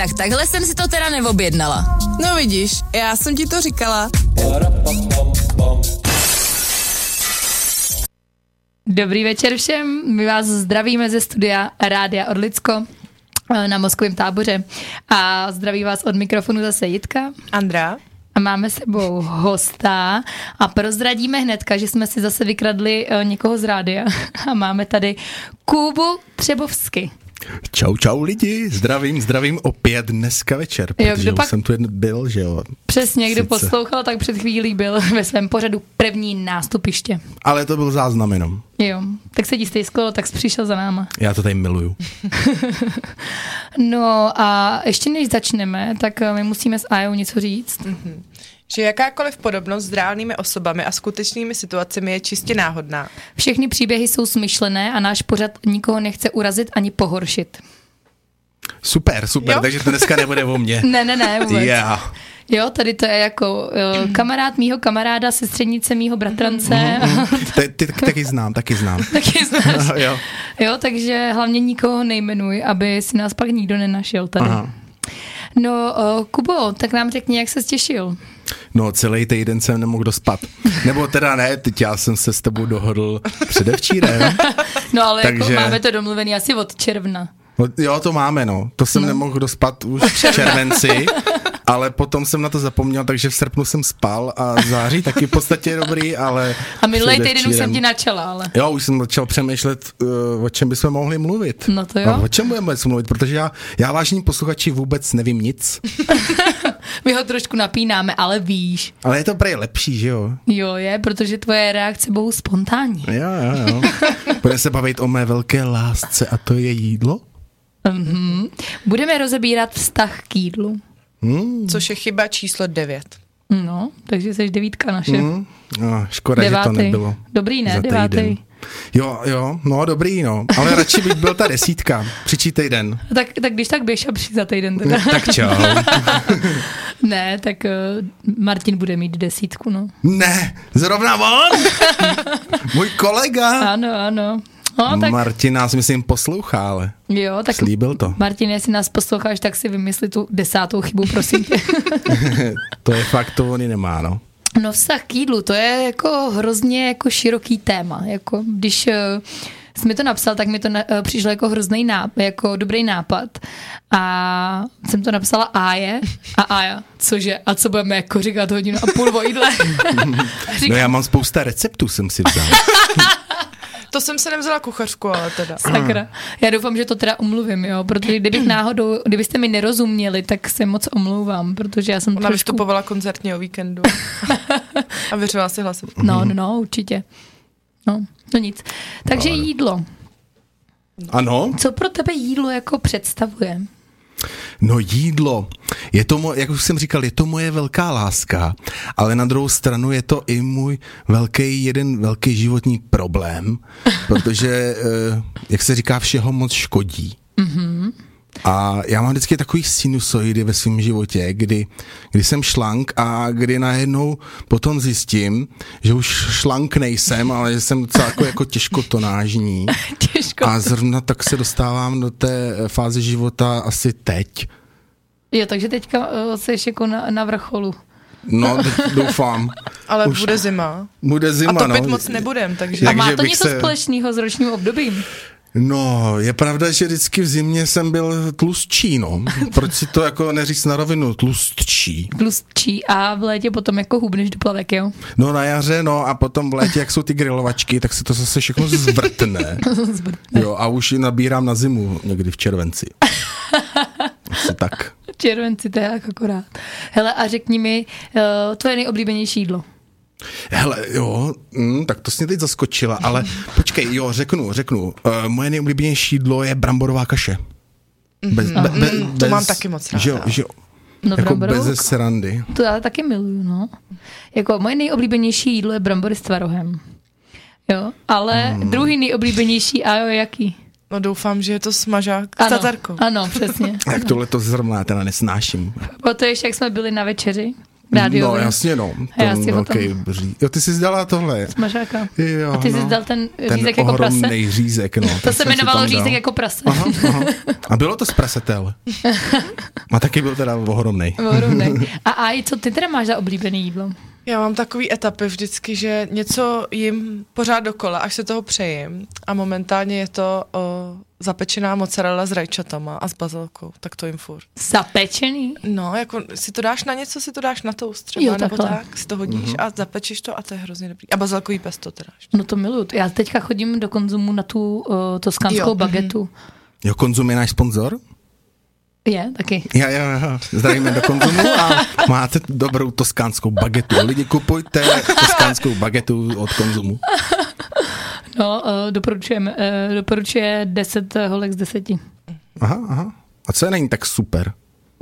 tak takhle jsem si to teda neobjednala. No vidíš, já jsem ti to říkala. Dobrý večer všem, my vás zdravíme ze studia Rádia Orlicko eh, na Moskovém táboře a zdraví vás od mikrofonu zase Jitka. Andra? A máme sebou hosta a prozradíme hnedka, že jsme si zase vykradli eh, někoho z rádia a máme tady Kubu Třebovsky. Čau, čau lidi, zdravím, zdravím opět dneska večer, protože kdo už pak- jsem tu jen byl, že jo. Přesně, kdo Sice. poslouchal, tak před chvílí byl ve svém pořadu první nástupiště. Ale to byl záznam jenom. Jo, tak se ti stejsklo, tak jsi přišel za náma. Já to tady miluju. No a ještě než začneme, tak eh, my musíme s Ajou něco říct. Že jakákoliv podobnost s reálnými osobami a skutečnými situacemi je čistě náhodná. Všechny příběhy jsou smyšlené a náš pořad nikoho nechce urazit ani pohoršit. Super, super, Jo? takže to dneska nebude o mně. Ne, ne, ne, vůbec. Yeah. Jo, tady to je jako uh, kamarád mýho kamaráda, sestřednice mýho bratrance. Ty, ty taky, taky znám, taky znám. Taky znáš. jo. Jo, takže hlavně nikoho nejmenuj, aby si nás pak nikdo nenašel tady. Aha. No, uh, Kubo, tak nám řekni, jak se těšil. No, celý týden jsem nemohl dospat. Nebo teda ne, teď já jsem se s tebou dohodl předevčírem. No ale Takže... Takže- jako máme to domluvený asi od června. No, jo, to máme, no. To jsem no. nemohl dospat už v červenci, ale potom jsem na to zapomněl, takže v srpnu jsem spal a září taky v podstatě dobrý, ale... A minulý týden už jsem ti načala, ale. Jo, už jsem začal přemýšlet, uh, o čem bychom mohli mluvit. No to jo. A o čem budeme mluvit, protože já, já vážení posluchači vůbec nevím nic, My ho trošku napínáme, ale víš. ale je to prej lepší, že jo? Jo, je, protože tvoje reakce budou spontánní. Jo, jo, jo. Budeme se bavit o mé velké lásce a to je jídlo? Mhm. Budeme rozebírat vztah k jídlu. Hmm. Což je chyba číslo 9. No, takže jsi devítka naše. Hmm. No, škoda, že to nebylo. Dobrý, ne? Devátý. Jo, jo, no dobrý, no. Ale radši bych byl ta desítka. Příští týden. Tak, tak když tak běž a přijď za týden teda. Tak čau. ne, tak uh, Martin bude mít desítku, no. Ne, zrovna on? Můj kolega. Ano, ano. No, tak Martin nás, myslím, poslouchá, ale jo, tak slíbil to. Martin, jestli nás posloucháš, tak si vymysli tu desátou chybu, prosím tě. to je fakt, to on i nemá, no. No vztah k jídlu, to je jako hrozně jako široký téma. Jako, když uh, jsi mi to napsal, tak mi to na, uh, přišlo jako hrozný nápad, jako dobrý nápad. A jsem to napsala Aje a Aja, cože? A co budeme jako říkat hodinu a půl o jídle? No já mám spousta receptů, jsem si vzal. To jsem se nevzala kuchařku, ale teda. Sakra. Já doufám, že to teda umluvím, jo, protože kdybych náhodou, kdybyste mi nerozuměli, tak se moc omlouvám, protože já jsem Ona trošku... vystupovala koncertně o víkendu. A věřila si hlasy. No, no, no, určitě. No, no nic. Takže jídlo. Ano, Co pro tebe jídlo jako představuje? No jídlo. Je to, mo- jak už jsem říkal, je to moje velká láska, ale na druhou stranu je to i můj velký, jeden velký životní problém, protože, eh, jak se říká, všeho moc škodí. A já mám vždycky takový sinusoidy ve svém životě, kdy, kdy jsem šlank a kdy najednou potom zjistím, že už šlank nejsem, ale že jsem docela jako, jako těžkotonážní. Těžko. A zrovna tak se dostávám do té fáze života asi teď. Jo, takže teďka jsi jako na, na vrcholu. No, doufám. Ale Už- bude zima. Bude zima, A topit no. moc nebudem, takže... A Takže má to něco se- společného s ročním obdobím? No, je pravda, že vždycky v zimě jsem byl tlustší, no. Proč si to jako neříct na rovinu, tlustší. Tlustší a v létě potom jako hubneš do plavek, jo? No na jaře, no a potom v létě, jak jsou ty grilovačky, tak se to zase všechno zvrtne. Jo, a už ji nabírám na zimu někdy v červenci. Asi tak. Červenci, to je jak akorát. Hele, a řekni mi, uh, tvoje nejoblíbenější jídlo. Hele, jo, mm, tak to jsi mě teď zaskočila, ale počkej, jo, řeknu, řeknu. Uh, moje nejoblíbenější jídlo je bramborová kaše. Bez, be, be, Mm, to mám taky moc ráda. Že jo, že jo. No, Jako bramborovou bez srandy. To já taky miluju, no. Jako moje nejoblíbenější jídlo je brambory s tvarohem. Jo, ale hmm. druhý nejoblíbenější, a jo, jaký? No doufám, že je to smažák s Ano, tatarkou. ano, přesně. Jak tohle to zrovna já teda nesnáším. Pamatuješ, jak jsme byli na večeři? Rádio. No jasně no, A já ten si velký ří... Jo, ty jsi zdala tohle. Smažáka. Jo, A ty jsi no. dal ten ten řízek jako prase? ohromnej řízek, no. To se jmenovalo řízek jako prase. Aha, aha. A bylo to z prasetel. A taky byl teda ohromnej. Ohromnej. A Aj, co ty teda máš za oblíbené jídlo? Já mám takový etapy vždycky, že něco jim pořád dokola, až se toho přejím. A momentálně je to o, zapečená mozzarella s rajčatama a s bazilkou. Tak to jim furt. Zapečený? No, jako si to dáš na něco, si to dáš na toast třeba, Jo, nebo tak, si to hodíš mm-hmm. a zapečeš to a to je hrozně dobrý. A bazilkový pesto teda. ještě. No to miluju. Já teďka chodím do konzumu na tu uh, toskanskou Jo, bagetu. Jo, konzum je náš sponzor? Je, taky. Já, já, já. Zdravíme do konzumu a máte dobrou toskánskou bagetu. Lidi, kupujte toskánskou bagetu od konzumu. No, uh, doporučujeme, uh, doporučuje 10 holek z 10. Aha, aha. A co je není tak super?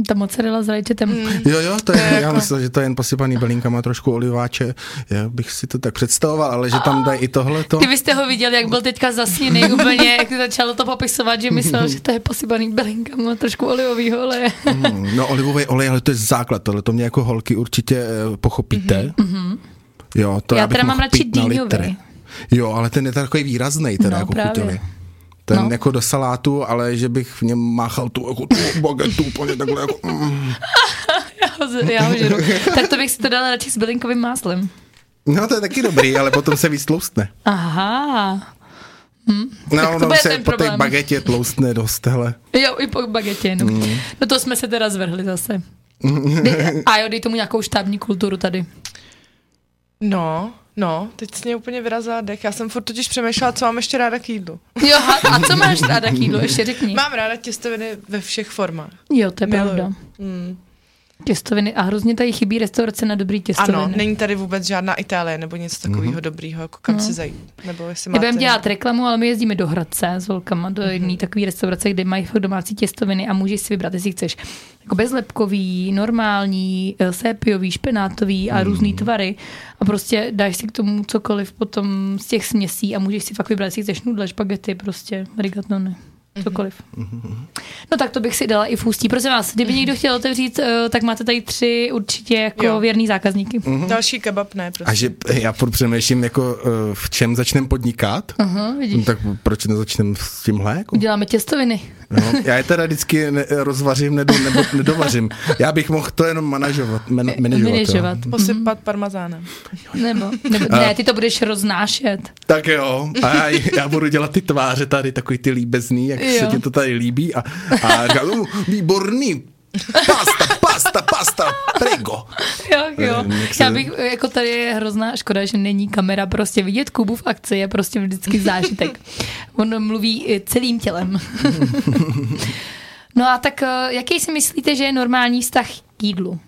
Ta mozzarella s rajčetem. Mm. Jo, jo, to je, já jako- myslel, že to je jen posypaný bylinkama, trošku oliváče. Já bych si to tak představoval, ale že tam dají i tohleto. Kdybyste ho viděli, jak byl teďka zasněný úplně, jak začalo to popisovat, že myslel, že to je posypaný bylinkama, trošku olivovýho oleje. Mm, No, olivový olej, ale to je základ, tohle to mě jako holky určitě eh, pochopíte. Mm-hmm. Jo, to Já já, teda mám radši dýňový. Jo, ale ten je takový výrazný teda No, jako právě. chuťově. Ten No. no. jako do salátu, ale že bych v něm máchal tu, jako tu bagetu úplně takhle jako... Mm. Já ho, já ho žeru. Tak to bych si to dala radši s bylinkovým máslem. No to je taky dobrý, ale potom se víc tloustne. Aha. Hm. No, to ono bude se ten po té problém. bagetě tloustne dost, hele. Jo, i po bagetě, no. Mm. No to jsme se teda zvrhli zase. Dej- A jo, dej tomu nějakou štábní kulturu tady. No, no, teď jsi mě úplně vyrazila dech. Já jsem furt totiž přemýšlela, co mám ještě ráda k jídlu. Jo, a- co máš ráda k jídlu? Ještě řekni. Mám ráda těstoviny ve všech formách. Jo, to je Miluju. pravda. Mm. Těstoviny. A hrozně tady chybí restaurace na dobrý těstoviny. Ano, není tady vůbec žádná Itálie nebo něco takového mm-hmm. dobrýho, jako kam si zajít. Nebo jestli máte... Nebudeme dělat reklamu, ale my jezdíme do Hradce s holkama, do jedné takové restaurace, kde mají domácí těstoviny a můžeš si vybrat, jestli chceš jako bezlepkový, normální, eh, sépiový, špenátový a různý tvary a prostě dáš si k tomu cokoliv potom z těch směsí a můžeš si fakt vybrat, jestli chceš nudle, špagety, prostě rigatony. Cokoliv. No tak to bych si dala i v ústí. Prosím vás, kdyby někdo chtěl otevřít, eh, tak máte tady tři určitě jako Jo. věrný zákazníky. Další kebab ne, prostě. A že já furt přemýšlím, jako eh, v čem začneme podnikat. Aha, vidíš. No, tak proč nezačneme s tímhle? Jako? Uděláme těstoviny. No, já je teda vždycky ne, rozvařím nebo, nebo nedovařím. Já bych mohl to jenom manažovat. Man, manažovat, Manažovat. Jo. Posypat parmazánem. Nebo, nebo ne, ty to budeš roznášet. Tak jo, a já, já budu dělat ty tváře tady, takový ty líbezný, jak Jo. se ti to tady líbí a, a říkám, "Uh, výborný, pasta, pasta, pasta, prego. Jo, jo. Eh, se- Já bych, jako tady je hrozná škoda, že není kamera, prostě vidět Kubu v akci je prostě vždycky zážitek. On mluví eh, celým tělem. no a tak eh, jaký si myslíte, že je normální vztah k jídlu?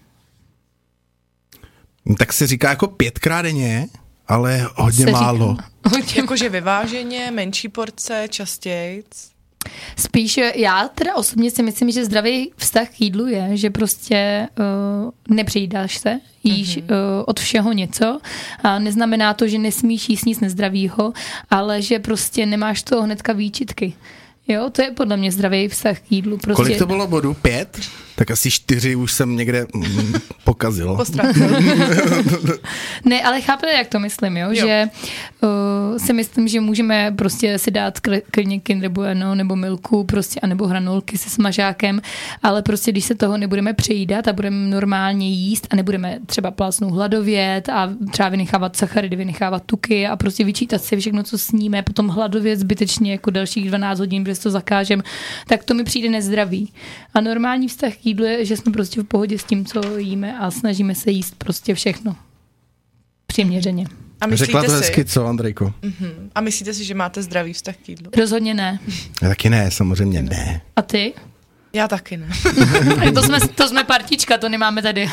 No, Tak se říká jako pětkrát denně, ale hodně Se málo. Hodně Jakože vyváženě, menší porce, častěji. Spíš eh, já teda osobně si myslím, že zdravý vztah k jídlu je, že prostě uh, nepřejídáš se, jíš uh, od všeho něco a neznamená to, že nesmíš jíst nic nezdravýho, ale že prostě nemáš toho hnedka výčitky. Jo, to je podle mě zdravý vztah k jídlu. Prostě Kolik to bylo bodů? Pět? Tak asi čtyři už jsem někde mm, pokazil. Ne, ale chápete, jak to myslím, jo? Jo. Že uh, si myslím, že můžeme prostě si dát kl- klidně Kinder Bueno nebo milku prostě, anebo hranolky se smažákem, ale prostě když se toho nebudeme přejídat a budeme normálně jíst a nebudeme třeba plásnout hladovět a třeba vynechávat sacharidy, vynechávat tuky a prostě vyčítat si všechno, co sníme, potom hladovět zbytečně jako dalších 12 hodin, protože to zakážem, tak to mi přijde nezdravý. A normální vztah k jídlu je, že jsme prostě v pohodě s tím, co jíme a snažíme se jíst prostě všechno. Přiměřeně. A myslíte, Řekla to si, hezky, co, Andrejko? Mhm. a myslíte si, že máte zdravý vztah k jídlu? Rozhodně ne. Já taky ne, samozřejmě ne. A ty? Já taky ne. to, jsme, to jsme partička, to nemáme tady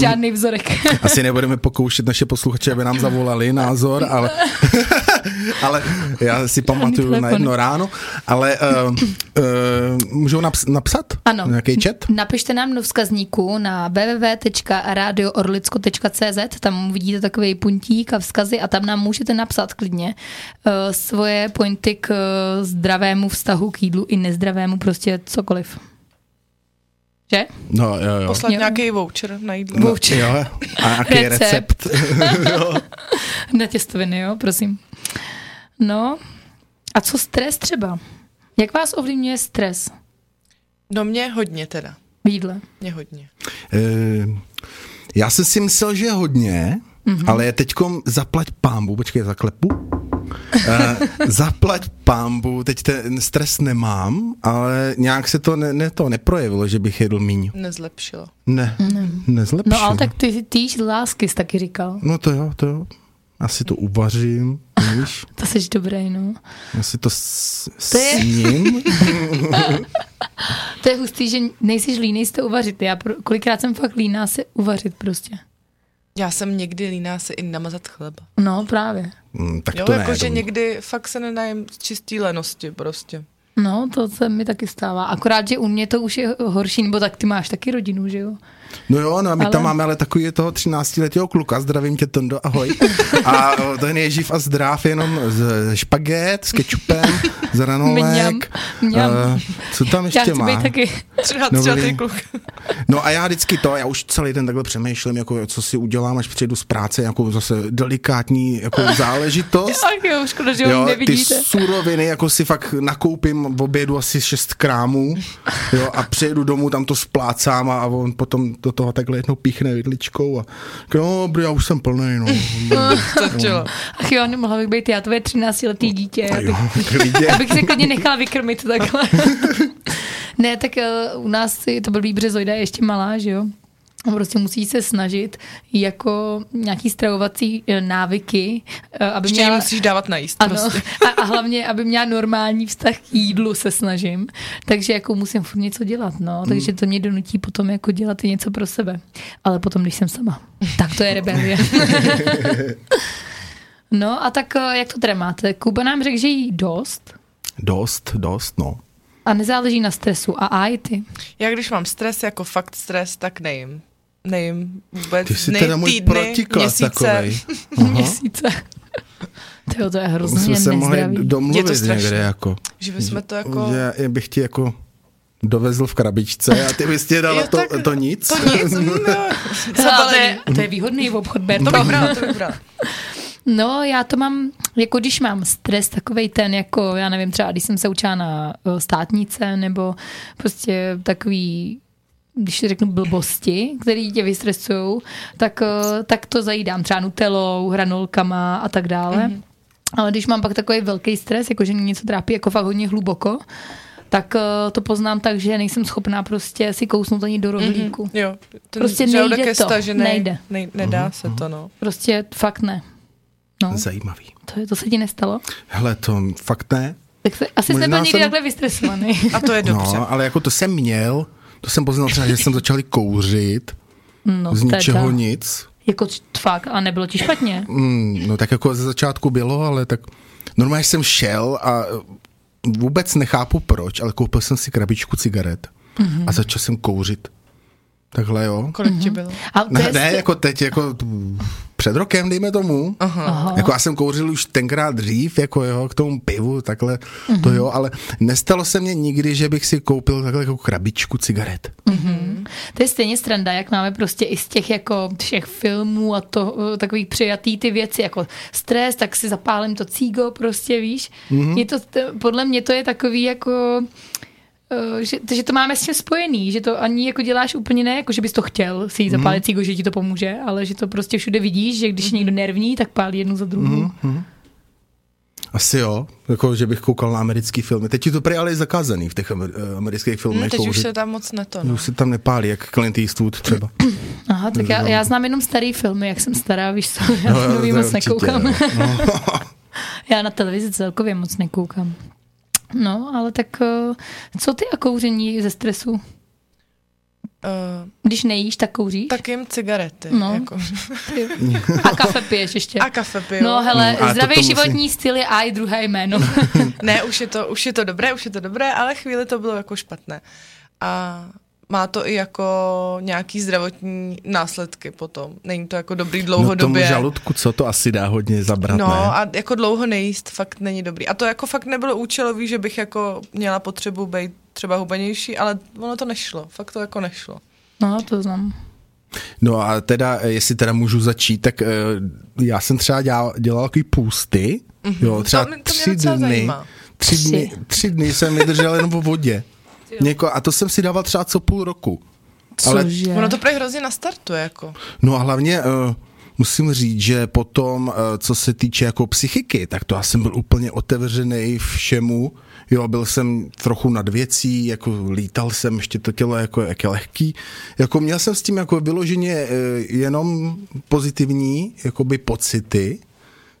žádný vzorek. Asi nebudeme pokoušet naše posluchače, aby nám zavolali názor, ale, ale já si pamatuju na jedno ráno, ale uh, uh, můžou naps- napsat Ano. nějaký chat? Napište nám do vzkazníku na www.radioorlicko.cz, tam uvidíte takový puntík a vzkazy a tam nám můžete napsat klidně uh, svoje pointy k uh, zdravému vztahu k jídlu i nezdravému, prostě cokoliv. Že? No, jo, jo. Poslat Jo. nějaký voucher na jídlo. No, Voucher. jo. A nějaký Recept. recept. jo. Na těstoviny, jo, prosím. No, a co stres třeba? Jak vás ovlivňuje stres No mě hodně teda. v jídle? Mě hodně. Eh, Já jsem si myslel, že hodně, mm-hmm. ale teďkom zaplať pámbu, počkej, zaklepu. Uh, zaplať pámbu, teď ten stres nemám, ale nějak se to, ne, ne to neprojevilo, že bych jedl míň. Nezlepšilo. Ne, nezlepšilo. No ale tak ty, ty jíš lásky, jsi taky říkal. No to jo, to jo. Asi to uvařím, víš, To jsi dobrý, no. asi to s- To je- sním. To je hustý, že nejsi líný si to uvařit. Já pro, kolikrát jsem fakt líná si uvařit prostě. Já jsem někdy líná si i namazat chleba. No právě. Hmm, tak Jo, to jako ne, že někdy fakt se nenajím z čistý lenosti prostě. No, to se mi taky stává. Akorát, že u mě to už je horší, nebo tak ty máš taky rodinu, že jo? No jo, no a my Ale- tam máme ale takový toho 13-letého kluka, zdravím tě Tondo, ahoj. A ten je živ a zdrav jenom z špaget, s kečupem, z ranolek. mňam. eh, co tam Já ještě chci má? taky. Třeba No, třeba byli- ty kluk. No a já vždycky to, já už celý den takhle přemýšlím, jako co si udělám, až přijdu z práce, jako zase delikátní jako záležitost. Ach jo, škoda, že ho Jo, ty nevidíte. suroviny, jako si fakt nakoupím v obědu asi 6 krámů jo, a přijedu domů, tam to splácám a, a on potom do toho takhle jednou píchne vidličkou a no, dobrý, já už jsem plný, no. Stačilo. Ach jo, nemohla bych být já, tvoje 13 letý dítě. A Já jo, bych, klidně. abych se klidně nechala vykrmit takhle. ne, tak uh, u nás je to blbý, protože Zojda je ještě malá, že jo? Prostě musí se snažit jako nějaký stravovací eh, návyky, eh, aby Ještě měla... musíš dávat najíst Ano, prostě. a, a hlavně, aby měla normální vztah k jídlu, se snažím. Takže jako musím furt něco dělat, no. Takže to mě donutí potom jako dělat i něco pro sebe. Ale potom, když jsem sama, tak to je rebelie. no a tak eh, jak to teda máte? Kuba nám řekl, že jí dost Dost, dost, no. a nezáleží na stresu. A a i ty. Já když mám stres, jako fakt stres, tak nejím. Nejím vůbec. Ty jsi dny, teda můj týdny, protiklad měsíce. takovej. Měsíce. Tyjo, to je My hrozně jsme se mohli. Je domluvit to strašný. někde jako. Že bychom to jako... Že já bych ti jako dovezl v krabičce a ty bys ti dala Jo, to, tak- to nic. To nic. Hele, to, je, to je výhodný obchod, Ber. To bych brala, to bych brala. No, já to mám, jako když mám stres, takovej ten, jako, já nevím, třeba když jsem se učila na státnice, nebo prostě takový když řeknu blbosti, které tě vystresují, tak, eh, tak to zajídám třeba nutelou, hranolkama a tak dále. Mm-hmm. Ale když mám pak takový velký stres, jako že mě něco trápí jako fakt hodně hluboko, tak eh, to poznám tak, že nejsem schopná prostě si kousnout ani do rohlíku. Mm-hmm. Jo, ten Prostě nejde je to, stažený, nejde. Nej, nedá se to, no. Prostě fakt ne. No, Zajímavý. to, je, to se ti nestalo? Hele, to fakt ne. Tak se, asi Možná jsi nebyl někdy jsem- takhle vystresovaný. A to je dobře. No, ale jako to jsem měl, to jsem poznal třeba, že jsem začal kouřit No, z teda. ničeho nic. Jako fakt, a nebylo ti špatně. Mm, no tak jako ze začátku bylo, ale tak normálně jsem šel a vůbec nechápu proč, ale koupil jsem si krabičku cigaret mm-hmm. a začal jsem kouřit. Takhle jo. Kolik ti bylo? A to Ne, ne, jako teď, jako t- před rokem, dejme tomu. Aha. Aha. Jako já jsem kouřil už tenkrát dřív, jako jo, k tomu pivu, takhle, mm-hmm. to jo, ale nestalo se mně nikdy, že bych si koupil takhle jako krabičku cigaret. To je stejně stranda, jak máme prostě i z těch jako všech filmů a to takových přijatý ty věci, jako stres, tak si zapálím to cígo prostě, víš. Mm-hmm. Je to, podle mě to je takový jako že, že to máme s tím spojený, že to ani jako děláš úplně ne, jako že bys to chtěl si jít zapálit cígo, že ti to pomůže, ale že to prostě všude vidíš, že když je někdo nervní, tak pálí jednu za druhou. Asi jo, jako že bych koukal na americký filmy. Teď je to prý ale je zakázaný v těch amer- eh, amerických Hm, filmech teď už se tam moc neto, no. Už se tam nepálí, jak Clint Eastwood třeba. Aha, tak já, já znám jenom starý filmy, jak jsem stará, víš co, já No, no, nový to moc nekoukám. No. Já na televizi celkově moc nekoukám. No, ale tak eh, co ty a kouření ze stresu? Uh, Když nejíš, tak kouříš? tak jim cigarety. No. Jako. A kafe piješ ještě. A kafe piju. No hele, Mm, ale to zdravý to musí- životní styl je A i druhé jméno. Ne, už je, to, už je to dobré, už je to dobré, ale chvíli to bylo jako špatné. A má to i jako nějaký zdravotní následky potom. Není to jako dobrý no tomu dlouhodobě. žaludku, co to asi dá hodně zabrat, No ne? a jako dlouho nejíst fakt není dobrý. A to jako fakt nebylo účelový, že bych jako měla potřebu být třeba hubenější, ale ono to nešlo, fakt to jako nešlo. No, to znám. No a teda, eh, jestli teda můžu začít, tak uh, já jsem třeba dělal, dělal takový půsty, mm-hmm. jo, třeba To mě- to mě tři docela dny, zajímá. tři dny, tři dny jsem vydržel jenom o vodě. Něko, a to jsem si dával třeba co půl roku. Ale- Cože? Ono to prej hrozně nastartuje, jako. No a hlavně uh, musím říct, že potom, uh, co se týče jako psychiky, tak to já jsem byl úplně otevřený všemu. Jo, byl jsem trochu nad věcí, jako lítal jsem, ještě to tělo jako, jak je lehký. Jako měl jsem s tím jako vyloženě uh, jenom pozitivní jakoby pocity.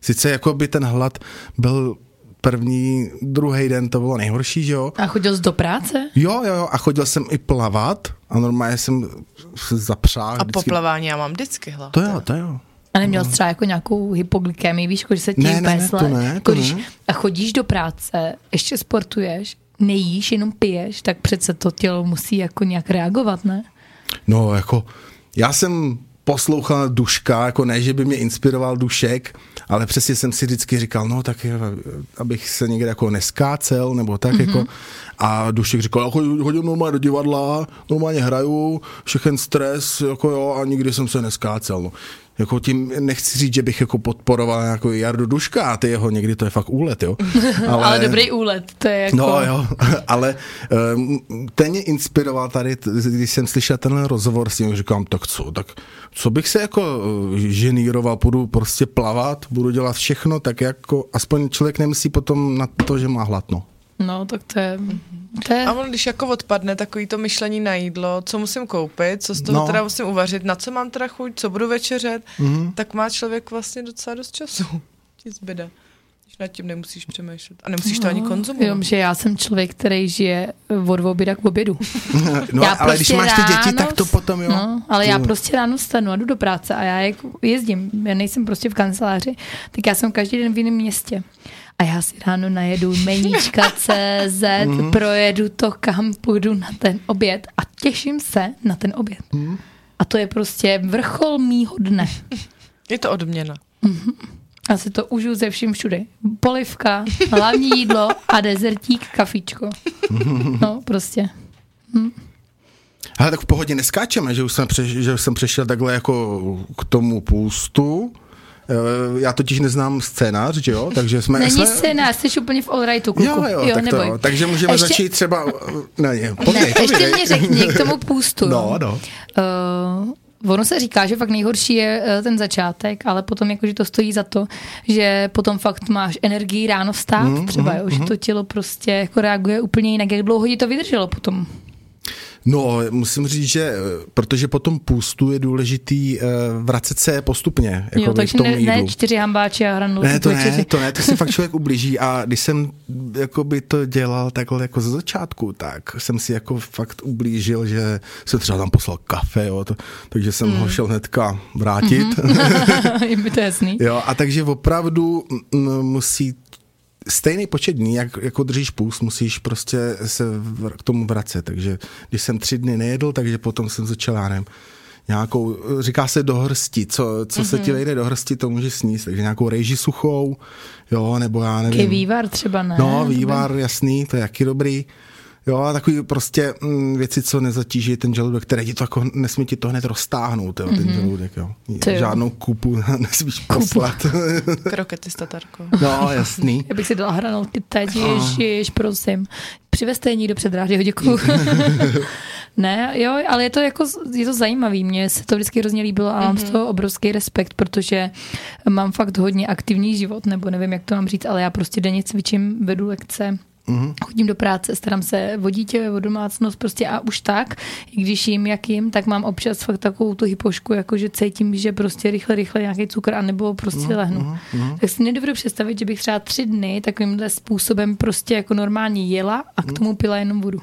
Sice jako by ten hlad byl první, druhý den to bylo nejhorší, že jo? A chodil jsi do práce? Jo, jo, jo, a chodil jsem i plavat a normálně jsem se zapřál. A poplavání já mám vždycky hlavu. To jo, to jo. A neměl jsi třeba jako nějakou hypoglykemii, víš, jako, že se ti Ne, ne, ne, to ne, jako to když, ne. A chodíš do práce, ještě sportuješ, nejíš, jenom piješ, tak přece to tělo musí jako nějak reagovat, ne? No, jako, já jsem poslouchal Duška, jako ne, že by mě inspiroval Dušek, ale přesně jsem si vždycky říkal, no tak je, abych se někde jako neskácel, nebo tak mm-hmm. jako. A Dušek říkal, chodím, chodím normálně do divadla, normálně hraju, všechen stres, jako jo, a nikdy jsem se neskácel. No. Jako tím nechci říct, že bych jako podporoval jako Jardu Duška, a ty jeho někdy to je fakt úlet, jo. Ale, ale dobrý úlet, to je jako... No jo, ale ten mě inspiroval tady, když jsem slyšel tenhle rozhovor s ním, říkám, tak co, tak co bych se jako uh, ženíroval, budu prostě plavat, budu dělat všechno, tak jako aspoň člověk nemyslí potom na to, že má hlad, no. No, tak to je... To je A on, když jako odpadne takový to myšlení na jídlo, co musím koupit, co z toho No. no. teda musím uvařit, na co mám teda chuť, co budu večeřet, mm-hmm. tak má člověk vlastně docela dost času. Ti zbyde. Když nad tím nemusíš přemýšlet. A nemusíš to ani konzumovat. Jenom, že já jsem člověk, který žije od oběda k obědu. no já ale když prostě máš ty děti, ráno tak to potom, jo. No, ale já prostě ráno stanu a jdu do práce a já jako jezdím, já nejsem prostě v kanceláři, tak já jsem každý den v jiném městě. A já si ráno najedu meníčka CZ, Mhm. projedu to, kam půjdu na ten oběd a těším se na ten oběd. Mhm. A to je prostě vrchol mýho dne. Je to odměna. Já si to užiju ze vším všude. Polivka, hlavní jídlo a dezertík, kafičko. No, prostě. Ale tak v pohodě neskáčeme, že už jsem, přeš, že už jsem přešel takhle jako k tomu půstu. Eh, Já totiž neznám scénář, že jo, takže jsme... Není jsme... scénář, jsi úplně v allrightu, kluku. Jo, jo, tak neboj. to, jo. takže můžeme Ještě- začít třeba... Ne, ne, Ne, povídej, ještě mě řekni k tomu půstu. No, no. Uh, ono se říká, že fakt nejhorší je uh, ten začátek, ale potom jakože to stojí za to, že potom fakt máš energii ráno vstát mm, třeba, jo, že to tělo prostě jako reaguje úplně jinak. Jak dlouho ti to vydrželo potom? No, musím říct, že eh, protože po tom půstu je důležitý eh, vracet se postupně, jako jo, v takže tom ne, ne čtyři hambáči a hranolky Ne, to ne, to ne, to si fakt člověk ublíží a když jsem jako by to dělal takhle jako ze začátku, tak jsem si jako fakt ublížil, že jsem třeba tam poslal kafe, jo, to, takže jsem Hmm. ho šel hnedka vrátit. je mi to jasný. jo, a takže opravdu mm, musí stejný počet dní, jak, jako držíš půst, musíš prostě se vr- k tomu vracet. Takže když jsem tři dny nejedl, takže potom jsem začal, já nevím, nějakou, říká se do hrsti, co, co mm-hmm. se ti vejde do hrsti, to můžeš sníst, takže nějakou rejži suchou, jo, nebo já nevím. Taky vývar třeba ne? No, vývar, jasný, to je jaký dobrý. Jo, a takový prostě mm, věci, co nezatíží ten žaludek, které ti to jako, nesmí ti to hned roztáhnout, jo, ten Mhm. žaludek, jo. Ty jo. Žádnou kupu nesmíš poslat. Krokety s tatarkou. no, jasný. Já bych si dala hranolky teď, ježiš, prosím. Přivezte je někdo před rádio, děkuju. ne, jo, ale je to jako, je to zajímavý, mně se to vždycky hrozně líbilo a mám z toho obrovský respekt, protože mám fakt hodně aktivní život, nebo nevím, jak to mám říct, ale já prostě denně cvičím, vedu lekce, Chodím do práce, starám se o dítě, o domácnost prostě a už tak, i když jim, jak jim, tak mám občas fakt takovou tu hypošku, jako že cítím, že prostě rychle, rychle nějaký cukr, anebo prostě lehnu. Tak si nedovedu představit, že bych třeba tři dny takovýmhle způsobem prostě jako normálně jela a k tomu pila jenom vodu.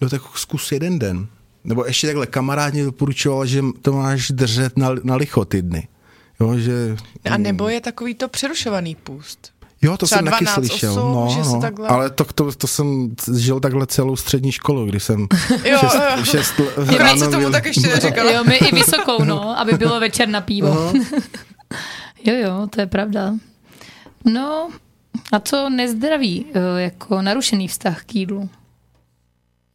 No tak zkus jeden den. Nebo ještě takhle, kamarád mě doporučoval, že to máš držet na, na licho ty dny. Jo, že... A nebo je takový to přerušovaný půst. Jo, to třeba jsem taky 12, slyšel. 8, no, že se no. takhle- Ale to, to, to, jsem žil takhle celou střední školu, když jsem Jo, šest, jo. šest se ráno tomu byl- tak ještě neříkala. Jo, my i vysokou, no, aby bylo večer na pivo. jo, jo, to je pravda. No, a co nezdravý, eh, jako narušený vztah k jídlu?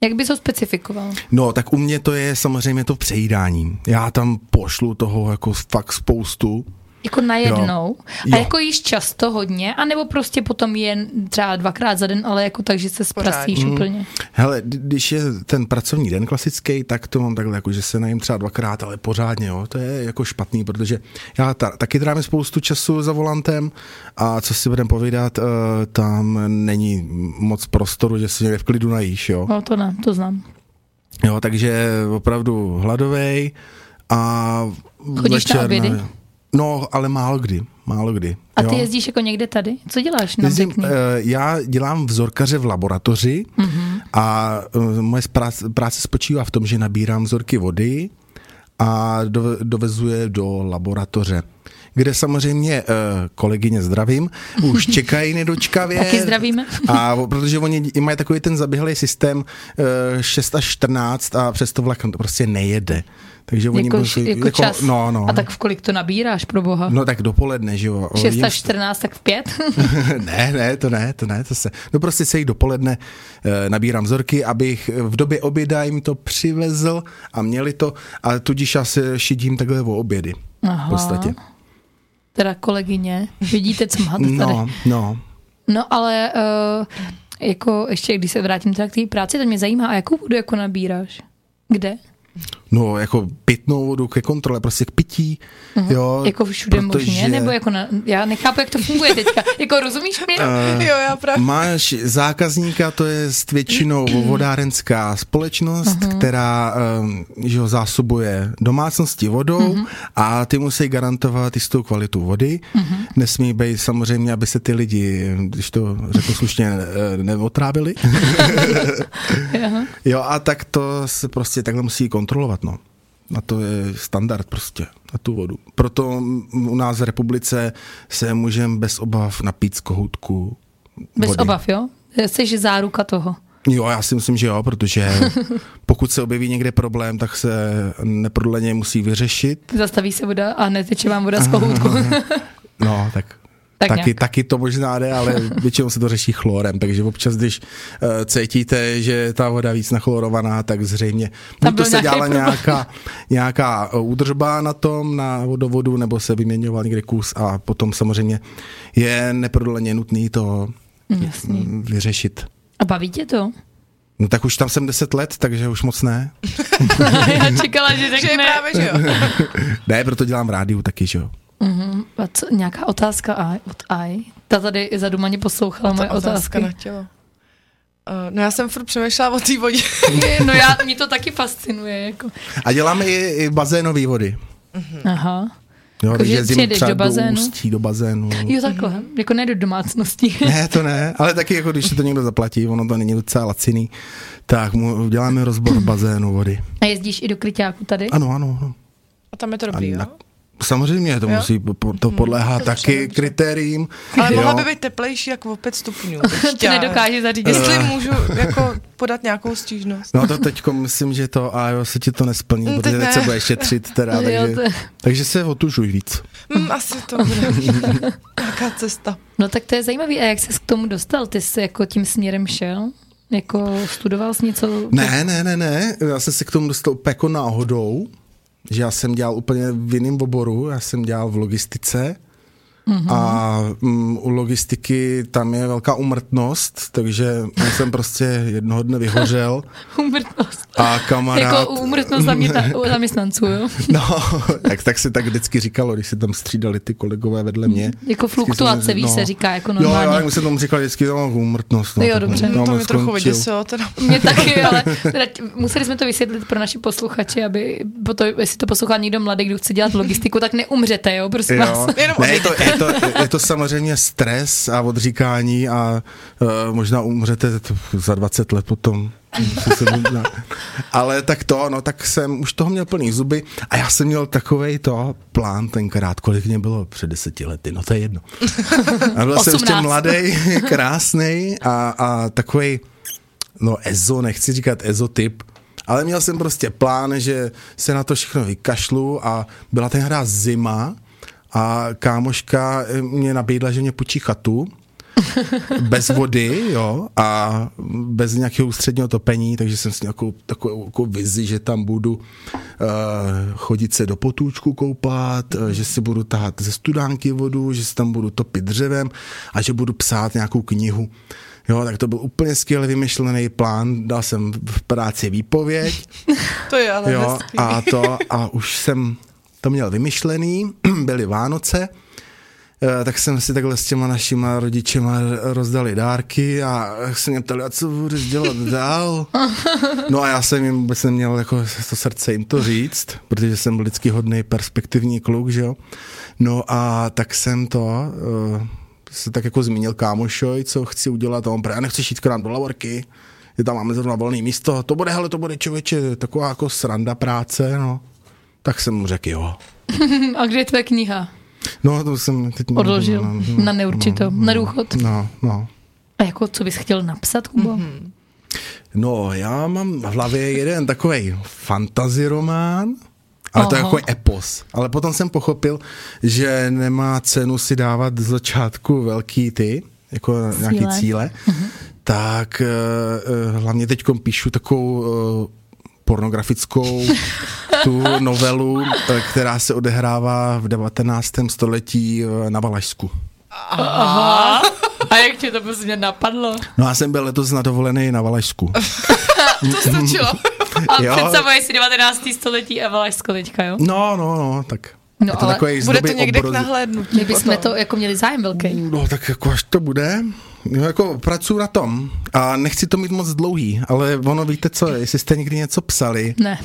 Jak bys ho specifikoval? No, tak u mě to je samozřejmě to přejídání. Já tam pošlu toho jako fakt spoustu. Jako najednou. Jo. A jako jíš často hodně, anebo prostě potom jen třeba dvakrát za den, ale jako tak, že se zprasíš Pořádně. úplně. Hele, kdy- když je ten pracovní den klasický, tak to mám takhle, jako, že se najím třeba dvakrát, ale pořádně, jo. To je jako špatný, protože já ta, taky trávím spoustu času za volantem a co si budeme povídat, uh, tam není moc prostoru, že si někde v klidu najíš, jo. No to ne, to znám. Jo, takže opravdu hladovej a Chodíš na obědy? No, ale málo kdy, málo kdy. A ty jo. jezdíš jako někde tady? Co děláš na Jezdím, uh, já dělám vzorkaře v laboratoři mm-hmm. a uh, moje práce, práce spočívá v tom, že nabírám vzorky vody a do, dovezu je do laboratoře kde samozřejmě uh, kolegyně zdravím, už čekají nedočkavě. Taky zdravíme. A protože oni mají takový ten zaběhlý systém uh, 6 až 14 a přesto vlak to prostě nejede. Takže oni Jako, musí, jako, čas. No, no. A tak v kolik to nabíráš, pro boha? No tak dopoledne, že jo. 6 Jim- až 14, tak v 5? ne, ne, to ne, to ne, to se. No prostě celý dopoledne e, nabírám vzorky, abych v době oběda jim to přivezl a měli to a tudíž já se šidím takhle o obědy. Aha. V podstatě. Teda kolegyně, vidíte, co máte tady. No, no. No ale uh, jako ještě, když se vrátím teda k té práci, to mě zajímá, a jakou vodu jako nabíráš? Kde? No, jako pitnou vodu ke kontrole, prostě k pití, jo. Jako všude protože... možně? Nebo jako na, já nechápu, jak to funguje teďka. jako rozumíš mi? Eh, Jo, já právě. Máš zákazníka, to je většinou vodárenská společnost, uh-huh. která um, že ho zásobuje domácnosti vodou uh-huh. a ty musí garantovat jistou kvalitu vody. Uh-huh. Nesmí být samozřejmě, aby se ty lidi, když to řeknu slušně, eh, neotrávili. Aha. jo, a tak to se prostě takhle musí kontrolovat, no. A to je standard prostě na tu vodu. Proto u nás v republice se můžeme bez obav napít z kohoutku Bez vody. obav, jo? Jsi záruka toho. Jo, já si myslím, že jo, protože pokud se objeví někde problém, tak se neprodleně musí vyřešit. Zastaví se voda a neteče vám voda z kohoutku. No, tak, Tak taky, nějak. taky to možná jde, ale většinou se to řeší chlorem, takže občas, když uh, cítíte, že je ta voda víc nachlorovaná, tak zřejmě buď to se dělala problém. nějaká, nějaká uh, údržba na tom, na vodovodu, nebo se vyměňoval někde kus a potom samozřejmě je neprodleně nutný to Jasně. mm, vyřešit. A baví tě to? No tak už tam jsem 10 let, takže už moc ne. já čekala, že Že je řekne. právě, že jo. Ne, proto dělám rádiu taky, že jo. Uh-huh. A co, nějaká otázka Aj, od Aj? Ta tady zadumaně poslouchala moje Otázka otázky. na tělo. Uh, no já jsem furt přemýšlela o té vodě. no já, mě to taky fascinuje. Jako. A děláme i, i bazénové vody. Aha. Jo, Jako, že přijedeš třeba do bazénu? ústí, do bazénu. Jo, takhle. Mm-hmm. Jako ne do domácnosti. Ne, to ne, ale taky jako když si to někdo zaplatí, ono to není docela laciný, tak mu děláme rozbor bazénu vody. A jezdíš i do kryťáku tady? Ano, ano, ano. A tam je to A dobrý, jo? na, samozřejmě to Jo? musí, to podléhá dobře, taky dobře. kritériím. Ale jo. mohla by být teplejší jako o 5 stupňů. Ty nedokážeš zařídit. Jestli můžu jako podat nějakou stížnost. No to teďko myslím, že to a jo, se ti to nesplní, Mm, protože teď teď se bude šetřit teda, Jo, takže, to- takže se otužuj víc. Hm, asi to bude nějaká cesta. No tak to je zajímavý. A jak jsi k tomu dostal? Ty jsi jako tím směrem šel? Jako studoval jsi něco? Ne, ne, ne, ne, já jsem se k tomu dostal úplně jako náhodou, že já jsem dělal úplně v jiném oboru, já jsem dělal v logistice mm-hmm. a mm, u logistiky tam je velká umrtnost, takže jsem prostě jednoho dne vyhořel Úmrtnost. a kamarád... Jako úmrtnost zaměta- u zaměstnanců, jo? No, tak, tak se tak vždycky říkalo, když se tam střídali ty kolegové vedle mě. Jako Vždycky fluktuace, víš, se říká jako Jo, jo, normálně. jak se tomu říkali vždycky, no, úmrtnost. No, Jo, dobře. tam No, to mě trochu vyděsilo. Teda. Mě taky, ale teda museli jsme to vysvětlit pro naši posluchače, aby potom, jestli to poslouchá někdo mladý, kdo chce dělat logistiku, tak neumřete, jo, prosím Jo. vás. Jenom Ne, je, to, je, to, je to samozřejmě stres a odříkání a uh, možná umřete t- za 20 let potom. Ale tak to, no tak jsem už toho měl plný zuby a já jsem měl takovej to plán tenkrát, kolik mě bylo před deseti lety, no to je jedno. A byl jsem ještě 18. mladý, krásný a, a takovej, no ezo, nechci říkat ezotyp, ale měl jsem prostě plán, že se na to všechno vykašlu a byla ten hra zima a kámoška eh, mě nabídla, že mě půjčí chatu. Bez vody, jo, a bez nějakého ústředního topení, takže jsem si nějakou takovou jako vizi, že tam budu uh, chodit se do potůčku koupat, uh, že si budu tahat ze studánky vodu, že si tam budu topit dřevem a že budu psát nějakou knihu. Jo, tak to byl úplně skvěle vymyšlený plán, dal jsem v práci výpověď, To je ale jo, a to, a už jsem to měl vymyšlený, byly Vánoce, eh, tak jsem si takhle s těma našima rodičema rozdali dárky a se mě ptali, a co budeš dělat dál? No a já jsem jim vůbec neměl jako to srdce jim to říct, protože jsem byl vždycky hodný perspektivní kluk, že jo. No a tak jsem to uh, se tak jako zmínil kámošoj, co chci udělat a on já nechci jít k nám do lavorky, že tam máme zrovna volné místo, to bude, hele, to bude člověče, taková jako sranda práce, no. Tak jsem mu řekl, jo. A kde je tvoje kniha? No, to jsem teď... Odložil na neurčito, na důchod. No, no. A jako, co bys chtěl napsat, Kubo? Mhm. No, já mám v hlavě jeden takový fantasy román, ale to je jako epos. Ale potom jsem pochopil, že nemá cenu si dávat z začátku velký ty, jako cíle. nějaký cíle. Tak uh, hlavně teď píšu takovou uh, pornografickou tu novelu, eh, která se odehrává v 19. století eh, na Valašsku. Aha. A jak tě to prostě napadlo? No já jsem byl letos na dovolený na Valašsku. To stačilo. A Jo. představuje si 19. století a Valašsko teďka, jo? No, no, no, tak. No, je to ale takový Bude to někde k obroz- nahlédnutí. My bychom to jako měli zájem velký. No tak jako až to bude, no, jako pracuji na tom a nechci to mít moc dlouhý, ale ono víte co, jestli jste někdy něco psali, Ne.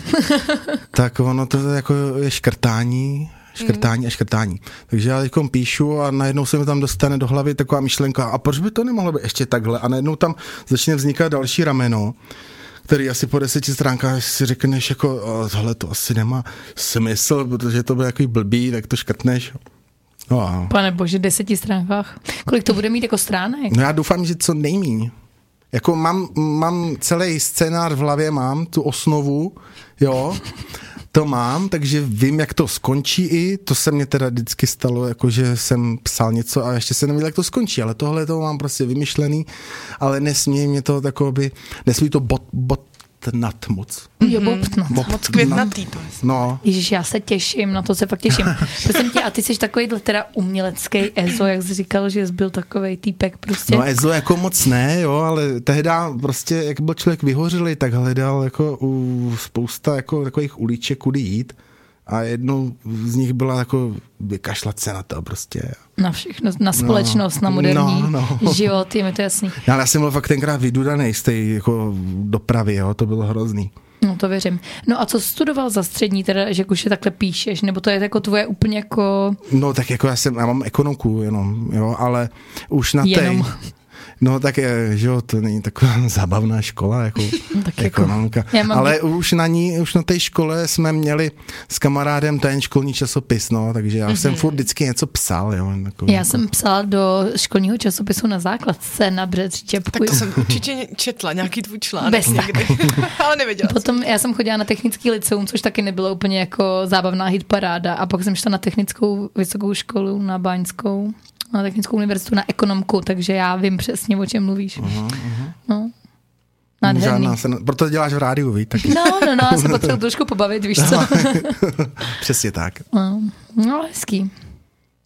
tak ono to jako je škrtání, škrtání a škrtání. Takže já teď píšu a najednou se mi tam dostane do hlavy taková myšlenka, a proč by to nemohlo být ještě takhle? A najednou tam začne vznikat další rameno, který asi po deseti stránkách si řekneš, jako "O, tohle to asi nemá smysl, protože to bude takový blbý, tak to škrtneš. No a Pane bože, deseti stránkách. Kolik to bude mít jako stránek? No já doufám, že co nejmíň. Jako mám, mám celý scénář v hlavě, mám tu osnovu, jo, to mám, takže vím, jak to skončí i, to se mně teda vždycky stalo, jako že jsem psal něco a ještě se nevěděl, jak to skončí, ale tohle to mám prostě vymyšlený, ale nesmí mě to takový, nesmí to bot, botnat moc. Jo, bobtnat. Moc květnatý to je. No, Ježíš, já se těším, na to se fakt těším. Prosím tě, a ty jsi takový teda umělecký Ezo, jak jsi říkal, že jsi byl takový týpek prostě. No Ezo jako moc ne, jo, ale tehda prostě, jak byl člověk vyhořelý, tak hledal jako u spousta jako takových uliček, kudy jít. A jednou z nich byla jako vykašlat se na to prostě. Na všechno, na společnost, na moderní no, no. život, je mi to jasný. Ale já jsem byl fakt tenkrát vydudaný z té jako dopravy, jo, to bylo hrozný. No to věřím. No a co studoval za střední, teda, že už je takhle píšeš, nebo to je jako tvoje úplně jako... No tak jako já jsem, já mám ekonomku jenom, jo, ale už na té... Jenom. No tak je, že jo, to není taková zábavná škola, jako Tak jako- ekonomka. Já mám- Ale už na ní, už na té škole jsme měli s kamarádem ten školní časopis, no, takže já jsem furt vždycky něco psal, jo. Jako, Mhm. Já jsem psala do školního časopisu na základce na Břetří Čepku. Tak to jsem určitě četla, nějaký tvůj článek Bez někdy. Ale nevěděla jsem. Potom já jsem chodila na technický liceum, což taky nebylo úplně jako zábavná hitparáda. A pak jsem šla na technickou vysokou školu, na Báňskou, na technickou univerzitu, na ekonomku, takže já vím přesně, o čem mluvíš. No. Nádherný. Žádná se, proto děláš v rádiu, víš, tak No, no, no, já se potřebuji trošku pobavit, víš co? přesně tak. No, no hezký.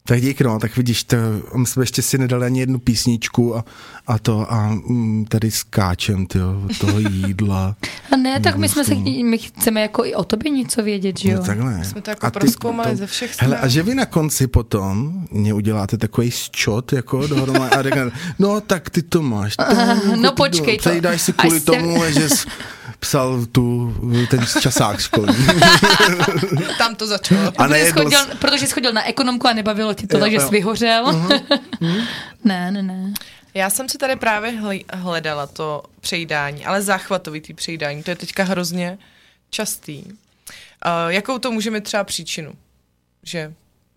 Tak dík, no, tak vidíš, to, my jsme ještě si nedali ani jednu písničku a, a to a mm, tady skáčem, od toho jídla. A ne, tak my jsme se, my chceme jako i o tobě něco vědět, že jo? No takhle. Jsme to jako A ty prozkoumali potom- ze všech Hele, stran. a že vy na konci potom mě uděláte takový ščot, jako dohromady a řeknete, no tak ty to máš. Tak, no ty počkej to. Přejdáš si kvůli tomu, že jsi psal tu, ten časák školní. Tam to začalo. A Protože jsi, nejedl chodil, jsi- protože jsi chodil na ekonomku a nebavilo ti to, Jo, takže jo. Mhm. jsi vyhořel. ne, ne, ne. Já jsem si tady právě hle- hledala to přejídání, ale záchvatovitý přejídání, to je teďka hrozně častý. Uh, jakou to může mít třeba příčinu? Že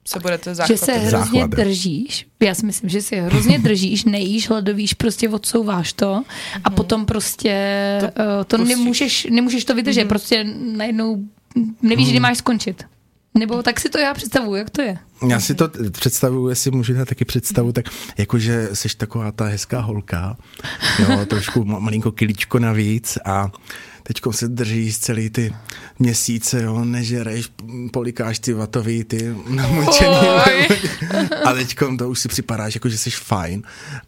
se budete Že záchvatovat? se hrozně Záchvat. držíš, já si myslím, že si hrozně držíš, nejíš, hladovíš, prostě odsouváš to a potom prostě To to, to pustíš. nemůžeš, nemůžeš to vydržet, prostě najednou nevíš, kdy máš skončit. Nebo tak si to já představuju, jak to je. Já si to představuju, jestli můžu dát taky představu, tak jakože jsi taková ta hezká holka, jo, trošku ma- malinko kilíčko navíc a teďko se držíš celý ty měsíce, jo, nežereš, polikáš ty vatový, ty namočený. A teďko to už si připadáš, jako že jsi fajn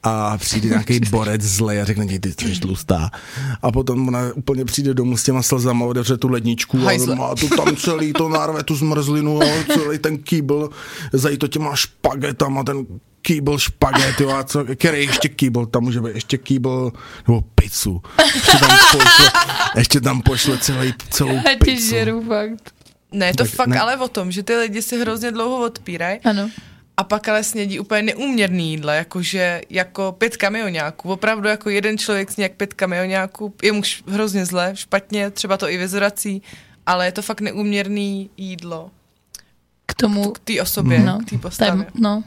a přijde nějaký borec zlej a řekne ti, ty jsi tlustá. A potom ona úplně přijde domů s těma slzama, otevře tu ledničku a má tu tam celý to narve, tu zmrzlinu, jo, celý ten kýbl, zají to těma špagetama, ten kýbl špaget, jo, a co, který ještě kýbl, tam může být ještě kýbl, nebo pizzu. Ještě tam pošle, ještě tam pošle celý, celou Já tě pizzu. žeru fakt. Ne, je to Tak fakt ne. ale o tom, že ty lidi si hrozně dlouho odpírají Ano. a pak ale snědí úplně neúměrný jídla, jakože jako pět kamionáků. Opravdu jako jeden člověk sní jak pět kamionáků, je mu š- hrozně zle, špatně, třeba to i vyzrací, ale je to fakt neúměrný jídlo K tomu, k té osobě, no, k té postavě. tam, no.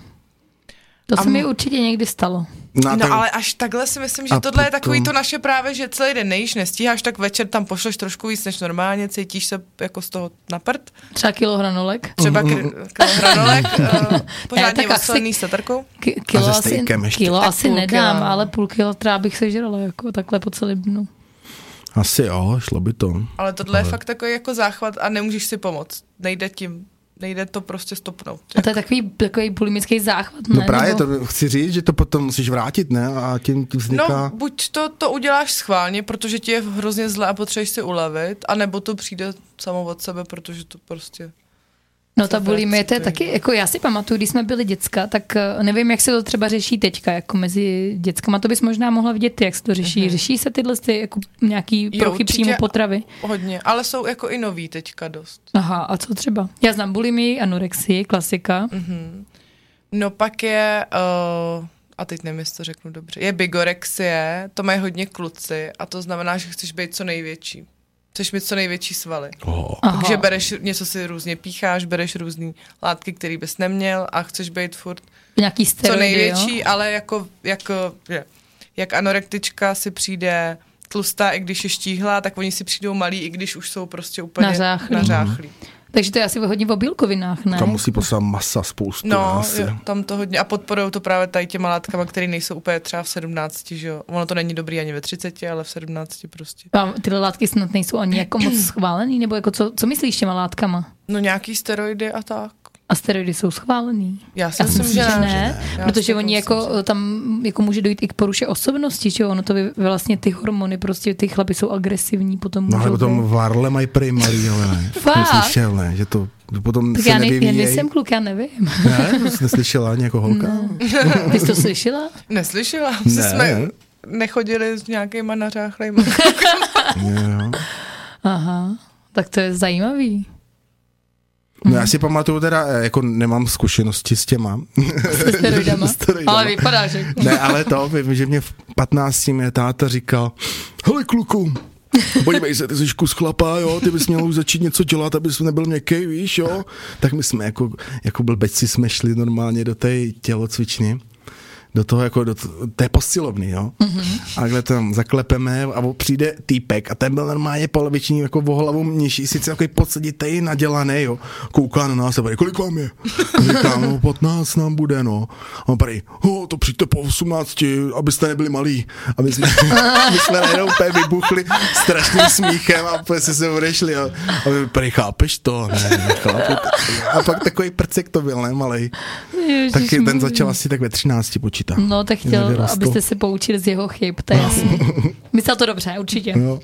To A se mi určitě někdy stalo. No, a No tak- ale až takhle si myslím, že A tohle je potom- takový to naše právě, že celý den nejíš, nestíháš, tak večer tam pošleš trošku víc než normálně, cítíš se jako z toho na prd, Třeba kilo hranolek. třeba kr- kilo hranolek, uh, pořádně oslený s tatarkou. K- kilo se asi, kilo Tak asi nedám, kila. ale půl kilo třeba bych sežrala jako takhle po celém dnu. Asi jo, šlo by to. Ale tohle je fakt takový jako záchvat a nemůžeš si pomoct. Nejde tím, nejde to prostě stopnout. A to je takový, takový bulimický záchvat, ne? No právě Nebo- to chci říct, že to potom musíš vrátit, ne? A tím tím vzniká... No, buď to, to uděláš schválně, protože ti je hrozně zle a potřebuješ si ulevit, anebo to přijde samo od sebe, protože to prostě... No ta bulimie, to je taky, jako já si pamatuju, když jsme byli děcka, tak eh, nevím, jak se to třeba řeší teďka, jako mezi dětskama, to bys možná mohla vidět, jak se to řeší. Řeší se tyhle ty, jako nějaký Jo, prochy příjmu potravy? Hodně, ale jsou jako i nový teďka dost. Aha, a co třeba? Já znám bulimii, anorexii, klasika. Mhm. No pak je, uh, a teď nevím, jestli to řeknu dobře, je bigorexie, to mají hodně kluci a to znamená, že chceš být co největší. Chceš mít co největší svaly. Oh. Aha. Takže bereš, něco si různě pícháš, bereš různé látky, které bys neměl a chceš být furt Nějaký co steroidy, největší, jo? ale jako, jako je, jak anorektička si přijde tlustá, i když je štíhlá, tak oni si přijdou malí, i když už jsou prostě úplně Nařáchlí. nařáchlí. Takže to je asi hodně o bílkovinách, ne? Tam musí poslat masa spoustu. No, asi. jo, tam to hodně. A podporují to právě tady těma látkama, které nejsou úplně třeba v 17, že jo. Ono to není dobrý ani ve 30, ale v 17 prostě. A tyhle látky snad nejsou ani jako moc schválený, nebo jako co, co myslíš těma látkama? No nějaký steroidy a tak. A steroidy jsou schválený? Já si Já si myslím, že ne. Já si protože oni myslím, jako že- tam jako může dojít i k poruše osobnosti, že ono to vy, vlastně ty hormony, prostě ty chlapy jsou agresivní, potom No ale potom být- varle mají prej malý, ale ne. Fakt? Slyšel, ne, že to potom Tak se já, ne, já nejsem kluk, já nevím. Ne, to jsi neslyšela ani jako holka? Ty jsi to slyšela? Neslyšela, Ne. ne. jsme nechodili s nějakýma nařáchlejma. Jo. Aha, tak to je zajímavý. No já si pamatuju teda, eh, jako nemám zkušenosti s těma. Se steroidama. Steroidama. Ale vypadáš jako. Ne, ale to, vím, že mě v 15 mě táta říkal, hele kluku, podívej se, ty jsi kus chlapa, jo, ty bys měl už začít něco dělat, abys nebyl měkký, víš, jo. Tak my jsme jako, jako blbečci jsme šli normálně do té tělocvičny do toho jako do té posilovny, jo. Mm-hmm. A takhle tam zaklepeme a přijde týpek a ten byl normálně poloviční jako o hlavu mnější, sice takový podseditej, nadělaný, jo. Kouká na nás a bude, kolik vám je? A říkám, no 15 nám bude, no. A on prý, oh, to přijďte po 18, abyste nebyli malí. A my jsme, my jsme najednou úplně vybuchli strašným smíchem a úplně se se odešli. A, a my prý, chápeš to? Ne, ne, chápu. A pak takový prcek to byl, ne, malej. Taky ten začal asi tak ve 13 počítat. No, tak chtěl, Nevyrostl. abyste se poučili z jeho chyb, to je jasný. Myslel to dobře, určitě. Jo.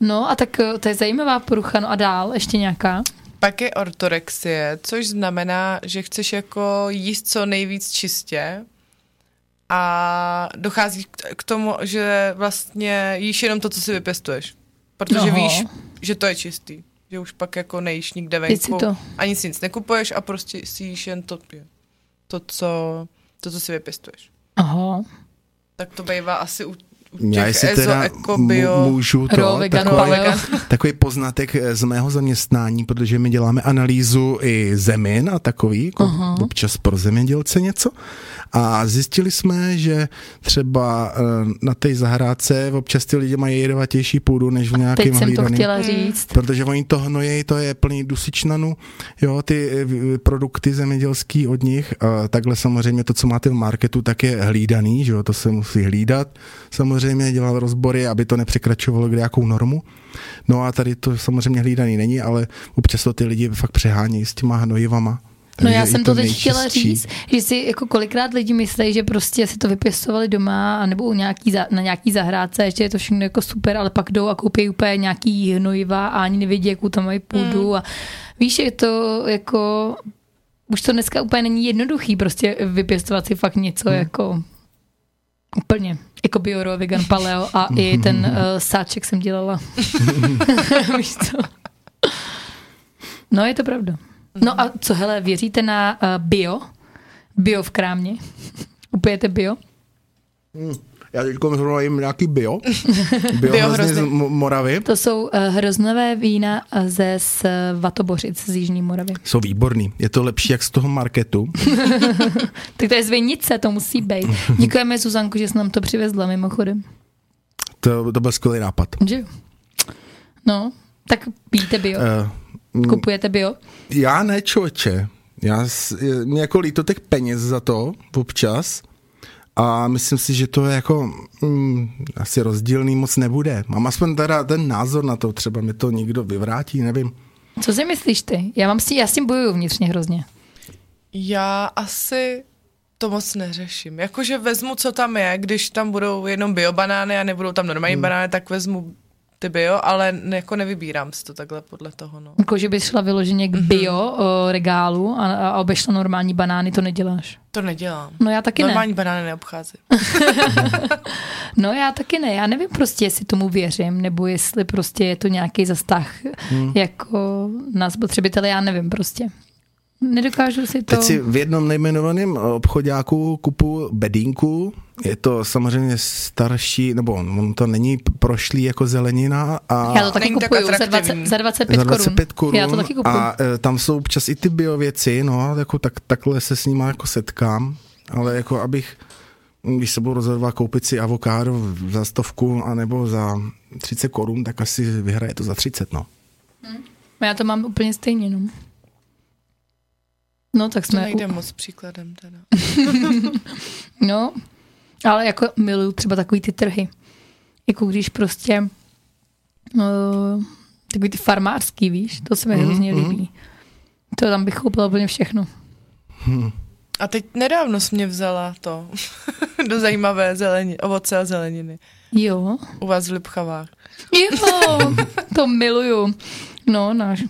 No a tak eh, to je zajímavá porucha, no a dál ještě nějaká? Pak je ortorexie, což znamená, že chceš jako jíst co nejvíc čistě a dochází k- tomu, že vlastně jíš jenom to, co si vypěstuješ. Protože Aha. víš, že to je čistý. Že už pak jako nejíš nikde venku. to- Ani si nic nekupuješ a prostě si jíš jen to, to, co, to, co si vypěstuješ. Aha. Tak to bývá asi u Já jestli ezo, teda eko, bio. můžu to, Raw, vegan, takový, paleo. takový poznatek eh, z mého zaměstnání, protože my děláme analýzu i zemin a takový, jako uh-huh. občas pro zemědělce něco. A zjistili jsme, že třeba eh, na té zahrádce občas ty lidi mají jedovatější půdu, než v nějakém Teď jsem to hlídaném. chtěla říct. Protože oni to hnojí, to je plný dusičnanu, jo, ty eh, produkty zemědělský od nich. A takhle samozřejmě to, co máte v marketu, tak je hlídaný, že jo, to se musí hlídat. Samozřejmě dělat rozbory, aby to nepřekračovalo kde jakou normu. No a tady to samozřejmě hlídaný není, ale občas to ty lidi fakt přehánějí s těma hnojivama. No já jsem to teď chtěla nejčistší- říct, že si jako kolikrát lidi myslí, že prostě si to vypěstovali doma nebo u nějaký, za- na nějaký zahrádce, ještě je to všechno jako super, ale pak jdou a koupí úplně nějaký hnojiva a ani nevědí, jakou tam mají půdu Hmm. a víš, je to jako už to dneska úplně není jednoduchý prostě vypěstovat si fakt něco Hmm. jako úplně jako bio, raw, vegan, paleo a i ten uh, sáček jsem dělala. Víš co? No, je to pravda. No a co, hele, věříte na uh, bio? Bio v krámě? Upijete bio? Já teď zrovna jim nějaký bio. Bio, Bio z Moravy. To jsou uh, hroznové vína eh, ze Svatobořic z Jižní Moravy. Jsou výborný. Je to lepší jak z toho marketu. Tak to je z Vinice, to musí být. Děkujeme Zuzanku, že jsi nám to přivezla mimochodem. To, to byl skvělý nápad. Že jo? No, tak pijte bio. Uh, Kupujete bio? Já ne, člověče. Já, mě jako líto těch peněz za to občas a myslím si, že to je jako mm, asi rozdílný moc nebude. Mám aspoň teda ten názor na to, třeba mi to někdo vyvrátí, nevím. Co si myslíš ty? Já, mám s tím, já s tím bojuju vnitřně hrozně. Já asi to moc neřeším. Jakože vezmu, co tam je, když tam budou jenom biobanány a nebudou tam normální hmm. banány, tak vezmu ty bio, ale ne, jako nevybírám si to takhle podle toho. No. Jako, že bys šla vyloženě k bio o, regálu a, a obešla normální banány, to neděláš. To nedělám. No já taky ne. Normální banány neobchází. No já taky ne, já nevím prostě, jestli tomu věřím, nebo jestli prostě je to nějaký zastah hmm. jako na spotřebitele, já nevím prostě. Nedokážu si to... Teď si v jednom nejmenovaném obchodáku kupu bedínku, je to samozřejmě starší, nebo on to není prošlý jako zelenina a Já to taky Není tak kupuju za, atraktivní. 20, za 25 za korun. 25 korun. Já to taky kupuju. A e, tam jsou občas i ty bio věci, no, jako tak, takhle se s nimi jako setkám, ale jako abych, když se budu rozhodovat koupit si avokádo za stovku anebo za 30 korun, tak asi vyhraje to za 30, no. Já to mám úplně stejně, no. No, tak To jsme... nejde moc příkladem teda. No, ale jako miluju třeba takový ty trhy. Jako když prostě uh, takový ty farmářský, víš, to se mi Mhm, hrozně mhm. líbí. To tam bych koupila úplně všechno. A teď nedávno jsi mě vzala to do zajímavé zeleni, ovoce a zeleniny. Jo. U vás v Lipchavách. Jo, to miluju. No, náš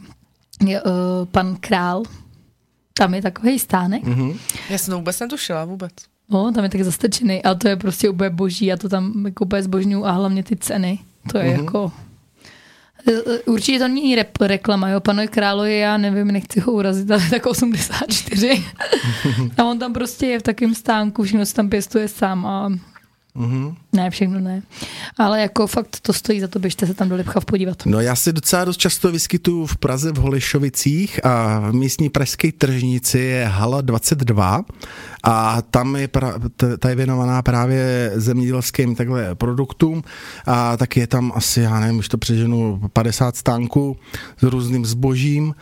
je, uh, pan král, tam je takový stánek, Mhm. Já jsem to vůbec netušila, vůbec. no, tam je tak zastrčený a to je prostě úplně boží a to tam jako úplně zbožňuju a hlavně ty ceny, to je Mhm. jako... Eh, Určitě to není rep, reklama, jo, panovi královi, já nevím, nechci ho urazit, ale tak 84. a on tam prostě je v takém stánku, všechno se tam pěstuje sám a Mhm. ne, všechno ne. Ale jako fakt to stojí za to, běžte se tam do Lipchav podívat. No já se docela dost často vyskytuju v Praze v Holešovicích a v místní pražské tržnici je Hala 22 a tam je, pra, t- ta je věnovaná právě zemědělským takhle produktům a taky je tam asi, já nevím, už to přeženu 50 stánků s různým zbožím.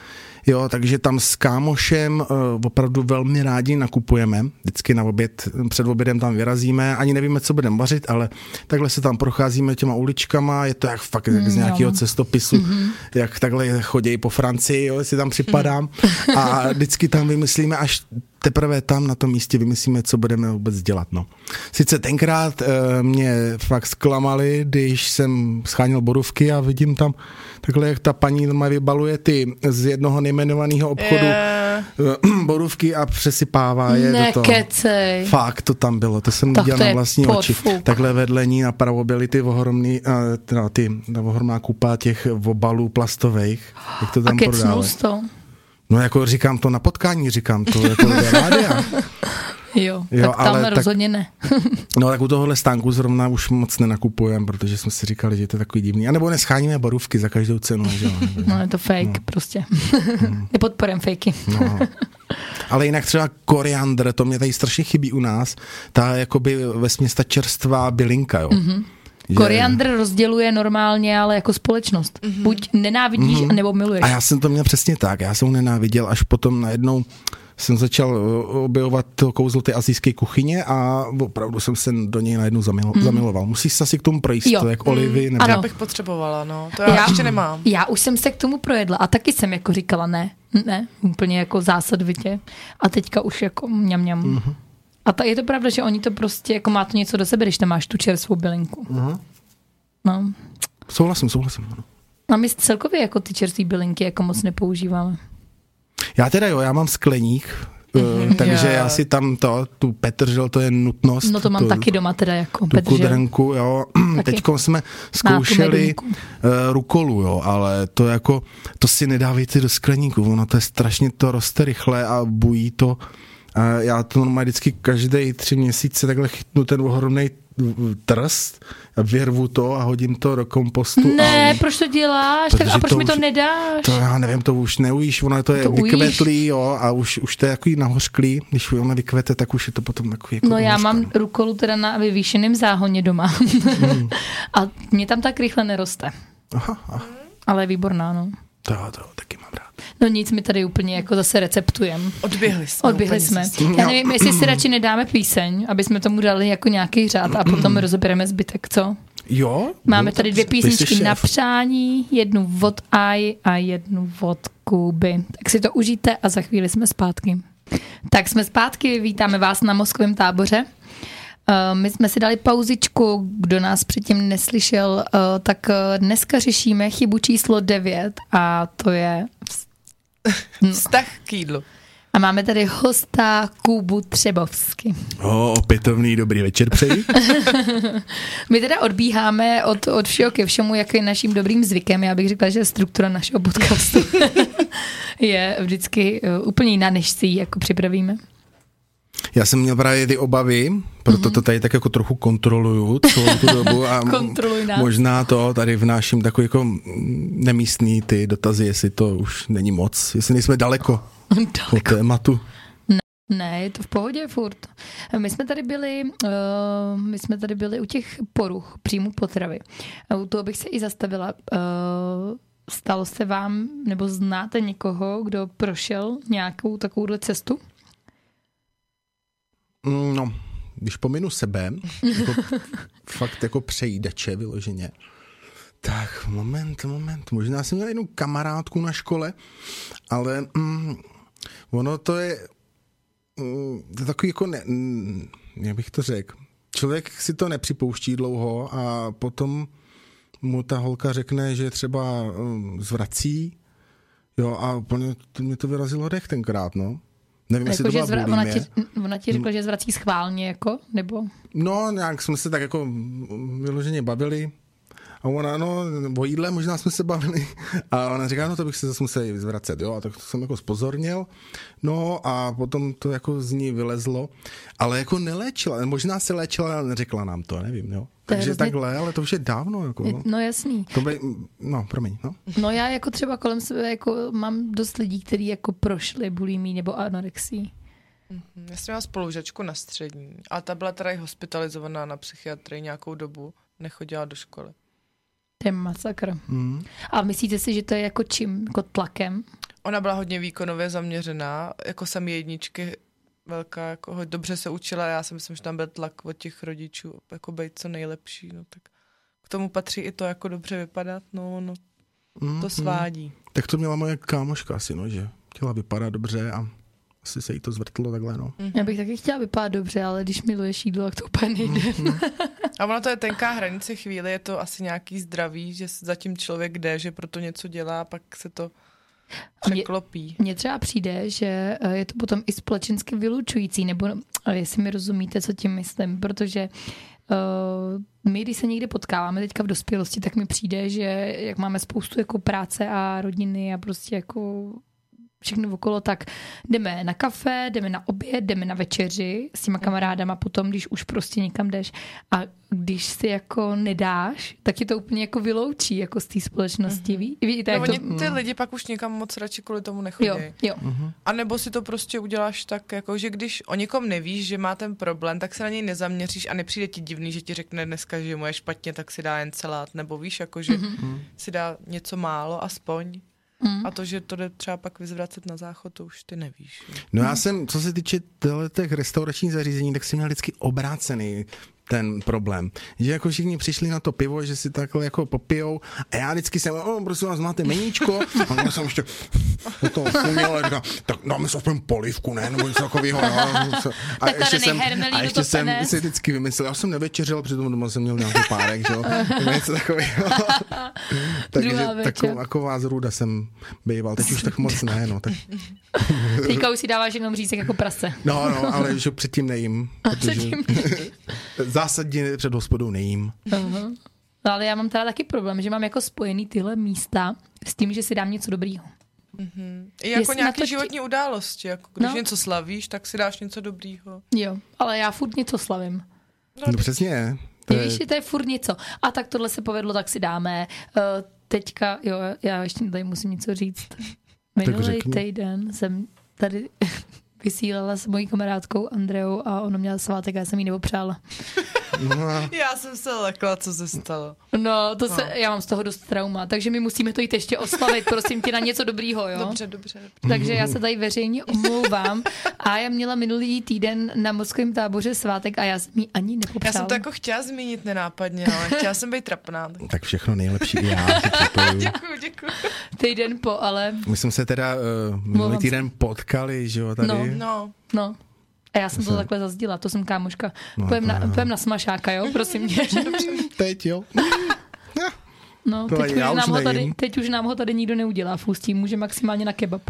Jo, takže tam s kámošem uh, opravdu velmi rádi nakupujeme. Vždycky na oběd, před obědem tam vyrazíme, ani nevíme, co budeme vařit, ale takhle se tam procházíme těma uličkama, je to jak fakt jak z Mm, nějakého cestopisu, mm-hmm. jak takhle chodí po Francii, jo, jestli tam připadám. A vždycky tam vymyslíme, až teprve tam na tom místě vymyslíme, co budeme vůbec dělat. No. Sice tenkrát uh, mě fakt zklamali, když jsem scháněl borůvky a vidím tam takhle, jak ta paní vybaluje ty z jednoho nejmenovaného obchodu Je, uh, borůvky a přesypává je do toho. Nekecej. Fakt to tam bylo, to jsem Tak viděl na vlastní oči. Takhle vedle ní napravo byly ty ohromný, teda ty, ta ohromná kupa těch obalů plastových, jak to A tam kecnul prodávali. to. No jako říkám to na potkání, říkám to jako rádia. Jo, Jo, tak tam ale tak- rozhodně ne. No tak u tohohle stánku zrovna už moc nenakupujeme, protože jsme si říkali, že to je takový divný. A nebo nescháníme borůvky za každou cenu. Že? jo. No je to fake no. prostě. Nepodporem fakey. No. Ale jinak třeba koriandr, to mě tady strašně chybí u nás, ta jakoby vesměs ta čerstvá bylinka, jo. Mm-hmm. Koriandr rozděluje normálně, ale jako společnost. Mm-hmm. Buď nenávidíš, mm-hmm. nebo miluješ. A já jsem to měl přesně tak, já jsem ho nenáviděl, až potom najednou jsem začal uh, objevovat to kouzlo té azijské kuchyně a opravdu jsem se do něj najednou zamil, mm. zamiloval. Musíš se asi k tomu projít, Jo. to jak olivy. Nebo... Ano. Já bych potřebovala, no. To já, já ještě nemám. Já už jsem se k tomu projedla a taky jsem jako říkala ne, ne, úplně jako zásadvitě. A teďka už jako mňam mňam. Mhm. Mm-hmm. A ta, je to pravda, že oni to prostě, jako má to něco do sebe, když tam máš tu čerstvou bylinku. Mhm. Mm-hmm. No. Souhlasím, souhlasím. ano. A my celkově jako ty čerstvé bylinky jako moc nepoužíváme. Já teda jo, já mám skleník, mm-hmm, takže já- já si tam to, tu petržel, to je nutnost. No to mám tu, taky doma teda jako tu Petržel. kudrenku, jo. Taky. Teďko jsme zkoušeli uh, rukolu, jo, ale to jako, to si nedávejte do skleníku, ono to je strašně, to roste rychle a bují to. A já to normálně vždycky každý tři měsíce takhle chytnu ten ohromný trst a vyrvu to a hodím to do kompostu. Ne, a proč to děláš? Tak a proč to mi to už- nedáš? to já nevím, to už neujíš, ono to je To ujíš? vykvetlý, jo, a už, už to je takový nahořklý, když ono vykvete, tak už je to potom takový jako No já mám rukolu teda na vyvýšeném záhoně doma. Hmm. a mě tam tak rychle neroste. Aha, aha, Ale je výborná, no. to, to taky mám rád. No nic, my tady úplně jako zase receptujem. Odběhli jsme. Odběhli jsme. zjistili. Já nevím, jestli si radši nedáme píseň, aby jsme tomu dali jako nějaký řád a potom rozebereme zbytek, co? Jo? Máme no, tady dvě písničky na přání, jednu od Aj a jednu od Kuby. Tak si to užijte a za chvíli jsme zpátky. Tak jsme zpátky, vítáme vás na Moskovém táboře. Uh, My jsme si dali pauzičku, kdo nás předtím neslyšel, uh, tak uh, dneska řešíme chybu číslo 9 a to je Vztah k jídlu. a máme tady hosta Kubu Třebovsky. O, opětovný dobrý večer přeji. My teda odbíháme od, od všeho ke všemu, jak je naším dobrým zvykem. Já bych řekla, že struktura našeho podcastu je vždycky uh, úplně jiná, než si ji jako připravíme. Já jsem měl právě ty obavy, proto to tady tak jako trochu kontroluju celou tu dobu a možná to tady vnáším takový jako nemístný ty dotazy, jestli to už není moc, jestli nejsme daleko od tématu. Ne, je to v pohodě furt. My jsme tady byli, uh, my jsme tady byli u těch poruch příjmu potravy. A U toho bych se i zastavila. Uh, stalo se vám, nebo znáte někoho, kdo prošel nějakou takovouhle cestu? Mm, No, když pominu sebe, jako, fakt jako přejídače vyloženě, tak moment, moment, možná jsem měl jednu kamarádku na škole, ale mm, ono to je, mm, to je takový jako, ne, mm, jak bych to řekl, člověk si to nepřipouští dlouho a potom mu ta holka řekne, že třeba um, zvrací, jo, a úplně mě to vyrazilo dech tenkrát, no. Nevím, jestli Jako, to že byla zvra- ona, ti, ona ti řekla, že zvrací schválně, jako? Nebo? No, nějak jsme se tak jako vyloženě bavili. A ona, no, o jídle možná jsme se bavili. A ona říká, no to bych se zase musel zvracet, jo. A tak to jsem jako spozornil. No a potom to jako z ní vylezlo. Ale jako neléčila, možná se léčila, ale neřekla nám to, nevím, jo. To Takže hrozně- takhle, ale to už je dávno, jako, no. No jasný. To by, no, promiň, no. No já jako třeba kolem sebe jako mám dost lidí, kteří jako prošli bulimí nebo anorexii. Já jsem měla spolužačku na střední a ta byla teda i hospitalizovaná na psychiatrii nějakou dobu, nechodila do školy. To je masakr. Mm. A myslíte si, že to je jako čím? Jako tlakem? Ona byla hodně výkonově zaměřená, jako jsem jedničky velká, jako ho- dobře se učila, já si myslím, že tam byl tlak od těch rodičů, jako být co nejlepší, no tak k tomu patří i to, jako dobře vypadat, no, no Mm, to svádí. Tak to měla moje kámoška asi, no, že chtěla vypadat dobře a asi se jí to zvrtlo takhle, no. Já bych taky chtěla vypadat dobře, ale když miluješ jídlo, tak to úplně nejde. A ono to je tenká hranice chvíli, je to asi nějaký zdraví, že zatím člověk jde, že proto něco dělá, pak se to překlopí. Mně třeba přijde, že eh, je to potom i společensky vylučující, nebo eh, jestli mi rozumíte, co tím myslím, protože uh, my, když se někde potkáváme teďka v dospělosti, tak mi přijde, že jak máme spoustu jako práce a rodiny a prostě jako všechno okolo, tak jdeme na kafe, jdeme na oběd, jdeme na večeři s těma kamarádama potom, když už prostě někam jdeš a když si jako nedáš, tak ti to úplně jako vyloučí jako z té společnosti. Mm-hmm. Víte, No, jak to... oni, ty lidi pak už někam moc radši kvůli tomu nechodí. Jo, jo. A nebo si to prostě uděláš tak, jako že když o někom nevíš, že má ten problém, tak se na něj nezaměříš a nepřijde ti divný, že ti řekne dneska, že mu je špatně, tak si dá jen celát, nebo víš, jako že mm-hmm. si dá něco málo aspoň. Mm. A to, že to jde třeba pak vyzvracet na záchod, to už ty nevíš. jo. No já jsem, co se týče těch restauračních zařízení, tak jsem měl vždycky obrácený ten problém. Že jako všichni přišli na to pivo, že si takhle jako popijou a já vždycky jsem, o, prosím vás, máte meníčko? A já jsem ještě to uměl, a říkám, tak dáme si aspoň polivku, ne? Nebo něco takového. No. A Takhle ještě jsem, a ještě jsem si vždycky vymyslel, já jsem nevečeřil, přitom doma jsem měl nějaký párek, že jo? Něco takového. Takže takovou, taková zrůda jsem býval, teď už tak moc ne, no. Tak, Teďka už si dáváš jenom řízek jako prase. no, no, ale že předtím nejím. Protože Předtím zásadně před hospodou nejím. Uh-huh. No, ale já mám teda taky problém, že mám jako spojený tyhle místa s tím, že si dám něco dobrýho. I jako Jestli nějaké to ti- životní události, jako když No. něco slavíš, tak si dáš něco dobrýho. Jo, ale já furt něco slavím. No přesně. To Je... Víš, že to je furt něco. A tak tohle se povedlo, tak si dáme. Uh, teďka, jo, já ještě tady musím něco říct. Minulý týden jsem tady vysílala s mojí kamarádkou Andreou a ona měla svátek a já jsem jí nepopřála. no, Já jsem se lekla, co se stalo. No, to se, já mám z toho dost trauma, takže my musíme to jít ještě oslavit, prosím tě, na něco dobrýho, jo? Dobře, dobře. Takže já se tady veřejně omlouvám. A já měla minulý týden na moskvém táboře svátek a já jsem jí ani Já nepopřála. jsem to jako chtěla zmínit nenápadně, ale chtěla jsem být trapná. Tak tak všechno nejlepší i já. Děkuju, děkuju. Týden po, ale My jsme se teda uh, minulý týden potkali, že jo, tady. No. No, no. A já jsem to takhle zazdila, to jsem kámoška. No, Pojem na, pojem na smašáka, jo, prosím tě. Teď, jo. No, To teď už, nám ho tady, teď už nám ho tady nikdo neudělá v ústí, může maximálně na kebab.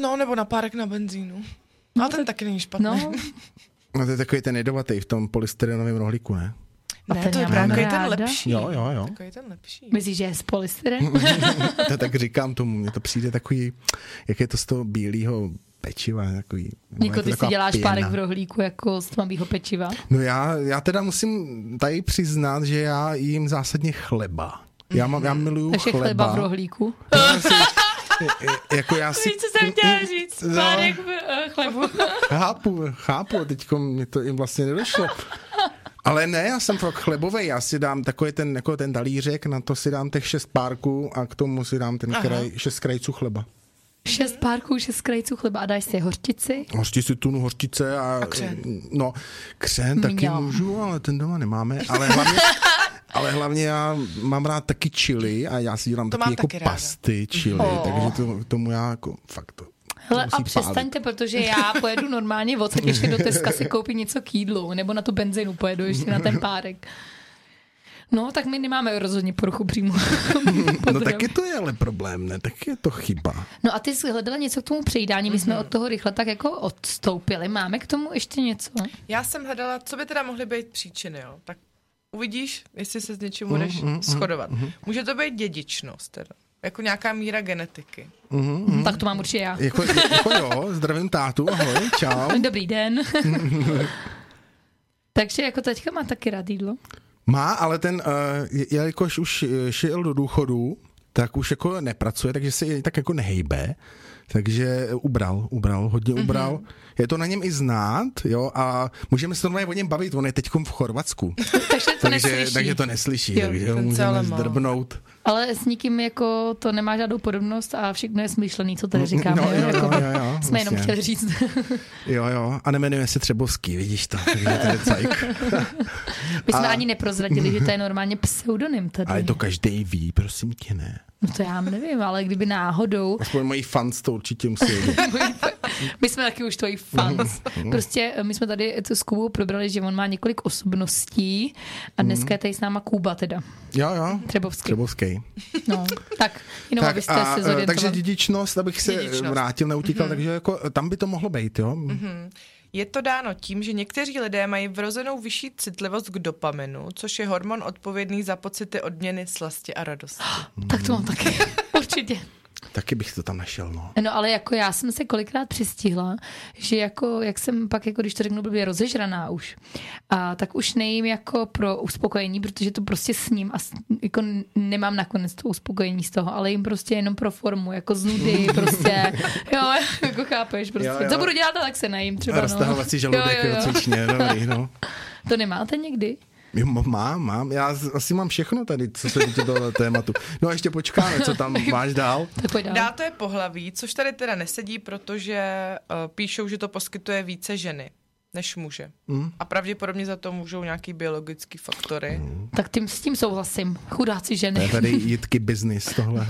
no nebo na párek na benzínu. A ten taky není špatný. No, No to je takový ten jedovatý v tom polystyrenovém rohlíku, ne? a ne, ten to je právě ten lepší. Jo, jo, jo. Takový ten lepší. Myslíš, že je z polystyren? To tak říkám tomu, mně to přijde takový, jak je to z toho bílého pečiva, takový. Niko, ty si děláš pěna. párek v rohlíku jako z tmavýho pečiva. No já, já teda musím tady přiznat, že já jím zásadně chleba. Já, mám, já miluju Takže chleba. chleba v rohlíku. Já si, jako já si, co jsem chtěla říct? No. Párek v uh, chlebu. chápu, chápu, teď mi to jim vlastně nedošlo. Ale ne, já jsem fakt chlebový, já si dám takový ten, jako ten dalířek, na to si dám těch šest párků a k tomu si dám ten kraj, šest krajců chleba. Šest párků, šest krajců chleba a dáš si hořčici. Hořti si tunu hořčice a, A křen. No, křen taky Měla. můžu, ale ten doma nemáme, ale hlavně, ale hlavně já mám rád taky chili a já si dělám To taky mám jako taky ráda. pasty chili, Oh. takže to, tomu já jako fakt to, Hele, a musí pálit. přestaňte, protože já pojedu normálně odsaď ještě do Teska si koupit něco k jídlu, nebo na tu benzinu pojedu ještě na ten párek. No, tak my nemáme rozhodně poruchu přímo. No taky to je ale problém, ne? Tak je to chyba. No a ty jsi hledala něco k tomu přejídání, my jsme od toho rychle tak jako odstoupili. Máme k tomu ještě něco? Já jsem hledala, co by teda mohly být příčiny, jo. Tak uvidíš, jestli se s něčím Mm, budeš shodovat. Může to být dědičnost teda. Jako nějaká míra genetiky. Mm. Tak to mám určitě já. Jako, jako jo, zdravím tátu, ahoj, čau. Dobrý den. Takže jako teďka má taky rád jídlo. Má, ale ten, uh, jelikož už eh, šel do důchodu, tak už jako nepracuje, takže se tak jako nehejbe. Takže ubral, ubral, hodně Mhm. ubral. Mm-hmm. Je to na něm i znát, jo, a můžeme se normálně o něm bavit, on je teď v Chorvatsku. Takže to takže, neslyší. takže to neslyší, Jo, takže ho můžeme má. Ale s nikým jako to nemá žádnou podobnost a všechno je smyšlený, co tady říkáme. No, jo, jo, jako, jo, jo, jo, jsme jenom chtěli říct. Jo, jo, a nemenuje se Třebovský, vidíš to, takže to je cajk. My jsme A- ani neprozradili, že to je normálně pseudonym tady. Ale to každý ví, prosím tě, ne. No to já nevím, ale kdyby náhodou Aspoň moji fans to určitě musí vědět. My jsme taky už tvoji fans. Prostě eh, my jsme tady to s Kubou probrali, že on má několik osobností a dneska je tady s náma Kuba teda. Jo, jo, Třebovský. Třebovský. No, tak jenom tak abyste a, se eh, zorientovali. takže dědičnost, abych se Dědičnost. vrátil, neutíkal, mm-hmm. takže jako tam by to mohlo být, jo? Mhm. Mm-hmm. Je to dáno tím, že někteří lidé mají vrozenou vyšší citlivost k dopaminu, což je hormon odpovědný za pocity odměny, slasti a radosti. Tak to mám taky. Určitě. Taky bych to tam našel, no. No ale jako já jsem se kolikrát přistihla, že jako, jak jsem pak, jako když to řeknu blbě, rozežraná už, a tak už nejím jako pro uspokojení, protože to prostě s ním a s, jako nemám nakonec to uspokojení z toho, ale jim prostě jenom pro formu, jako z nudy, prostě, jo, jako chápeš, prostě. Jo, jo. Co budu dělat, tak se najím třeba, no. Roztahovací žaludek, Jo, jo, jo, jo. cvičně, dobrý, no. To nemáte někdy? Jo, Mám, mám, já asi mám všechno tady, co se týče tohle tématu. No a ještě počkáme, co tam máš dál. Tak pojď dál. Dá to je pohlaví, což tady teda nesedí, protože uh, píšou, že to poskytuje více ženy než muže. Mm. A pravděpodobně za to můžou nějaký biologický faktory. Mm. Tak tím, s tím souhlasím. Chudáci To je ženy. tady jitky business tohle?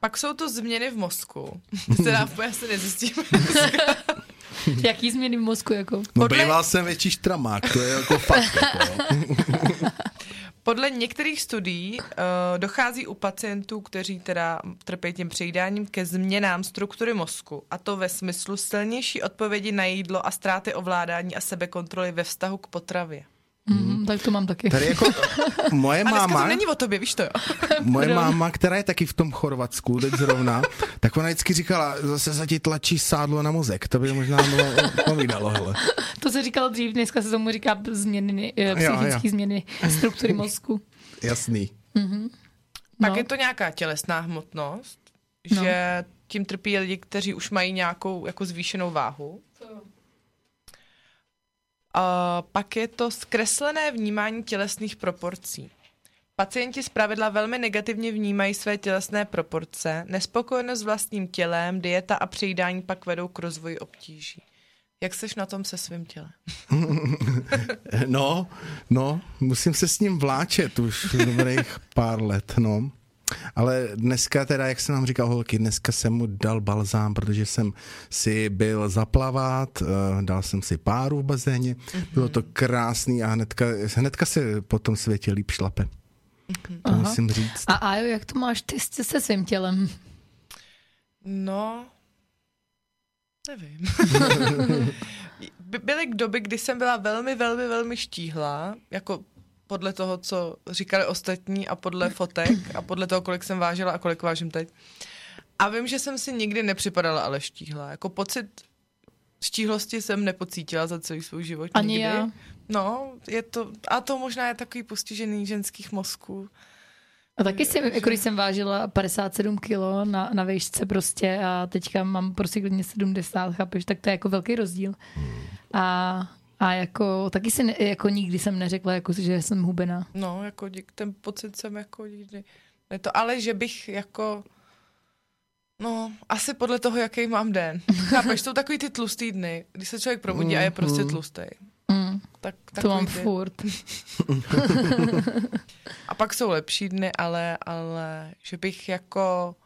Pak jsou to změny v mozku. Teda úplně asi nezjistíme. Jaký změny v mozku, jako? No Podle- býval jsem větší štramák, to je jako fakt. Jako. Podle některých studií uh, dochází u pacientů, kteří teda trpí tím přejídáním, ke změnám struktury mozku. A to ve smyslu silnější odpovědi na jídlo a ztráty ovládání a sebekontroly ve vztahu k potravě. Mm, tak to mám taky. Tady jako moje A máma, to není o tobě, víš to jo? moje máma, která je taky v tom Chorvatsku teď zrovna, tak ona vždycky říkala, zase se ti tlačí sádlo na mozek, to by možná bylo povídalo, hele. To se říkalo dřív, dneska se tomu říká změny, eh, psychické změny struktury mozku. Jasný. Pak No. je to nějaká tělesná hmotnost, No. že tím trpí lidi, kteří už mají nějakou jako zvýšenou váhu. A pak je to zkreslené vnímání tělesných proporcí. Pacienti zpravidla velmi negativně vnímají své tělesné proporce, nespokojenost s vlastním tělem, dieta a přejídání pak vedou k rozvoji obtíží. Jak seš na tom se svým tělem? No, no, musím se s ním vláčet už dobrých pár let, no. Ale dneska teda, jak jsem vám říkal holky, dneska jsem mu dal balzám, protože jsem si byl zaplavat, eh, dal jsem si páru v bazéně, bylo to krásný a hnedka, hnedka se po tom světě líp šlape. To musím říct. A Ajo, jak to máš ty s- se svým tělem? No, nevím. By- Byly k doby, kdy jsem byla velmi, velmi, velmi štíhlá, jako podle toho, co říkali ostatní a podle fotek a podle toho, kolik jsem vážila a kolik vážím teď. A vím, že jsem si nikdy nepřipadala ale štíhlá. Jako pocit štíhlosti jsem nepocítila za celý svůj život Ani nikdy. já. No, je to, a to možná je takový postižený ženských mozků. A taky jsem, jako když jsem vážila 57 kilo na, na výšce prostě a teďka mám prostě klidně 70, chápeš, tak to je jako velký rozdíl. A, a jako taky si ne, jako nikdy jsem neřekla, jako, že jsem hubená. No, jako dík, ten pocit jsem jako nikdy... Ne to, ale že bych jako... No, asi podle toho, jaký mám den. Chápeš, jsou takový ty tlustý dny, kdy se člověk probudí a je prostě tlustý. Mm, Tak, to mám ty. furt. A pak jsou lepší dny, ale, ale že bych jako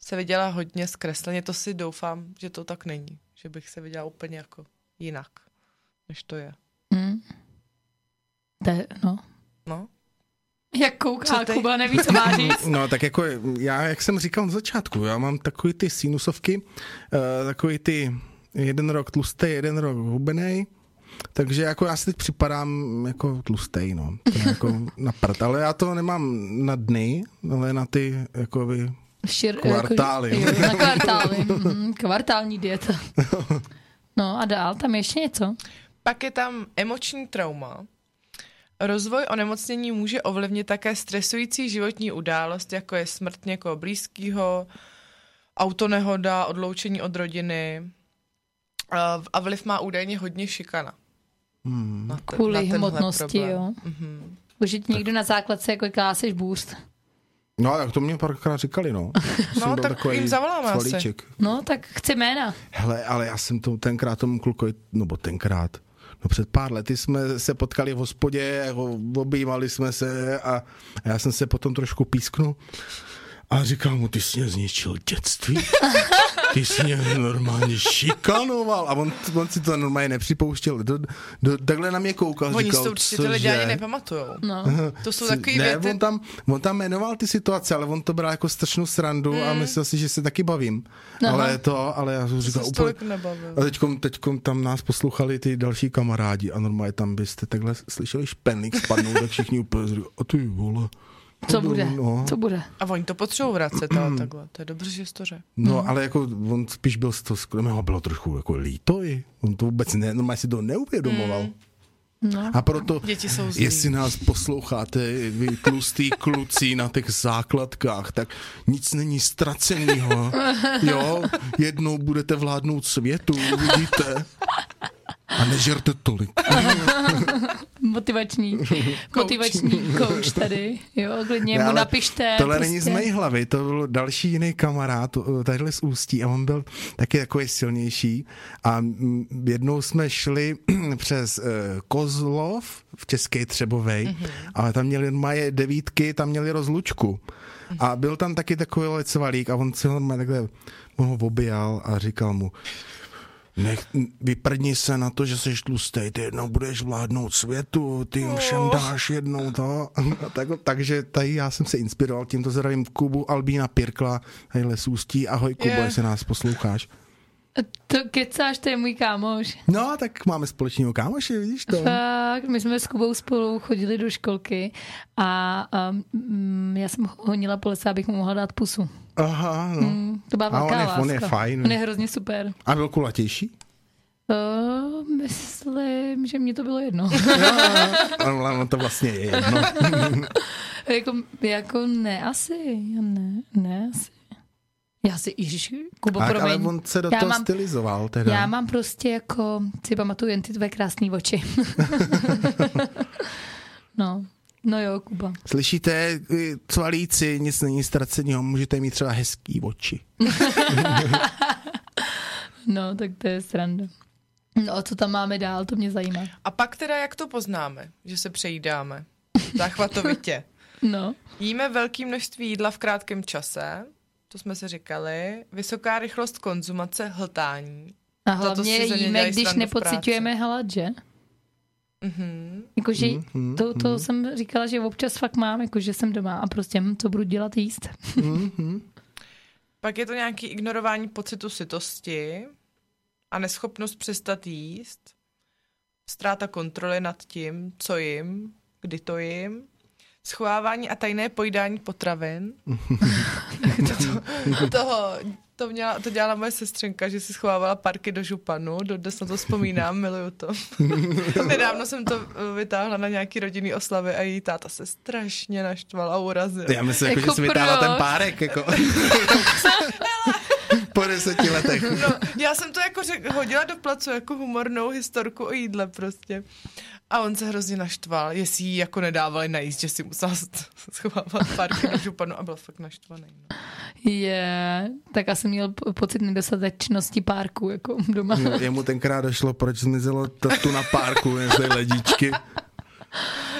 se viděla hodně zkresleně, to si doufám, že to tak není. Že bych se viděla úplně jako jinak, než to je. Mm. To je, no. No, Jak kouká Co? Kuba, neví, co má říct. No tak jako já, jak jsem říkal na začátku, já mám takový ty sinusovky, uh, takový ty jeden rok tlustý, jeden rok hubený, takže jako já si teď připadám jako tlustej, no. Jako na prd, ale já to nemám na dny, ale na ty jakoby Šir, Kvartály. Jako, jo, na kvartály. Mm, kvartální dieta. No a dál, tam ještě něco? Pak je tam emoční trauma. Rozvoj onemocnění může ovlivnit také stresující životní událost, jako je smrt někoho blízkého, autonehoda, odloučení od rodiny. A- A vliv má údajně hodně šikana. hmm, Na te- Kvůli na hmotnosti, problém. jo. Mhm. Už ti někdo na základce jako káseš bůst. No, tak to mě párkrát říkali, no. No, tak jim zavoláme asi. No, tak chci jména. Hele, ale já jsem to tenkrát tomu klukovi, no bo tenkrát, no před pár lety jsme se potkali v hospodě, jako objímali jsme se a, a já jsem se potom trošku písknul a říkal mu, ty jsi mě zničil dětství. Ty jsi mě normálně šikanoval. A on, on si to normálně nepřipouštěl. Do, do, takhle na mě koukal. Oni si říkal, to určitě ty lidi ani nepamatujou. No. To jsou Si- takový ne, věty. on tam, on tam jmenoval ty situace, ale on to bral jako strašnou srandu mm. a myslel si, že se taky bavím. Aha. Ale to, ale já jsem říkal úplně... A teďkom, teďkom tam nás poslouchali ty další kamarádi a normálně tam byste takhle slyšeli špenlík spadnout, tak všichni úplně říkali, a ty vole, Co bude? No, Co bude? A oni to potřebují vracet, ale takhle. To je dobře, že jsi to řekl. no ale jako on spíš byl z toho, ho bylo trošku jako líto i. On to vůbec ne, normálně si to neuvědomoval. No. A proto, Děti jsou zlí. jestli nás posloucháte, vy tlustý kluci na těch základkách, tak nic není ztracenýho. Jo, jednou budete vládnout světu, uvidíte. A nežerte tolik. Motivační, motivační coach tady. Jo, klidně mu napište. Tohle prostě. není z mé hlavy, to byl další jiný kamarád, tadyhle z Ústí a on byl taky takový silnější a mm, jednou jsme šli přes uh, Kozlov v České Třebovej, Mhm. mm-hmm. ale tam měli maje devítky, tam měli rozlučku. A byl tam taky takový lecvalík a on si ho takhle on ho objal a říkal mu, Nech, vyprdni se na to, že jsi tlustej, ty jednou budeš vládnout světu, ty jim všem dáš jednou to. Tak, takže tady já jsem se inspiroval, tímto zdravím Kubu Albína Pirkla, hejle z Ústí, ahoj Kubo, Je. jestli nás posloucháš. To kecáš, to je můj kámoš. No, tak máme společného kámoše, vidíš to? Fakt, my jsme s Kubou spolu chodili do školky a um, já jsem ho honila po lese, abych mu mohla dát pusu. Aha, no. Mm, to byla A on velká je- láska. on je fajn. On je hrozně super. A byl kulatější? Uh, myslím, že mě to bylo jedno. Ale on to vlastně je jedno. jako, jako ne, asi. Ne, ne, asi. Já si, ježiš, Kubo, Tak, promiň. ale on se do Já toho mám- stylizoval teda. Já mám prostě jako, si pamatuju jen ty tvé krásné oči. no, no jo, Kuba. Slyšíte, eh, cvalíci, nic není ztraceného, můžete mít třeba hezký oči. No, tak to je sranda. No a co tam máme dál, to mě zajímá. A pak teda jak to poznáme, že se přejídáme? Záchvatovitě. No, Jíme velké množství jídla v krátkém čase, to jsme si říkali, vysoká rychlost konzumace, hltání. a hlavně jíme, když nepocitujeme hlad, že? Mhm. Jakože Mhm, to, to jsem říkala, že občas fakt mám, jakože jsem doma a prostě hm, co budu dělat jíst. Mhm. Pak je to nějaký ignorování pocitu sytosti a neschopnost přestat jíst, ztráta kontroly nad tím, co jim, kdy to jim, schovávání a tajné pojídání potravin. to, to, toho, to, měla, to dělala moje sestřenka, že si schovávala parky do županu, dodnes na to vzpomínám, miluju to. Nedávno jsem to eh, vytáhla na nějaký rodinný oslavy a její táta se strašně naštval a urazil. Já myslím, jako, Jako že jsi vytáhla ten párek, jako. Po deseti letech. No, já jsem to jako řek, hodila do placu jako humornou historku o jídle prostě. A on se hrozně naštval, jestli jí jako nedávali najíst, že si musela schovávat párky do županu a byl fakt naštvaný. No. Je, tak asi měl po- pocit nedostatečnosti párku, jako doma. No, jemu tenkrát došlo, proč zmizelo tatu na párku, jestli ledíčky.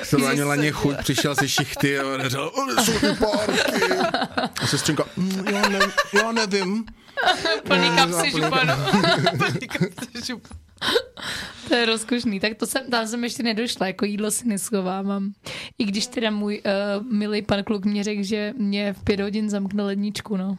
Se to měla ně chuť, přišel se šichty a řekl, "Kde jsou ty párky? A sestřenka, "Mm, já, ne, já nevím. Plný kapsy Plný- županu. Plný kapsy županu. To je rozkošný. Tak to jsem, tam jsem ještě nedošla, jako jídlo si neschovávám. I když teda můj uh, milý pan kluk mě řekl, že mě v pět hodin zamkne ledničku, no.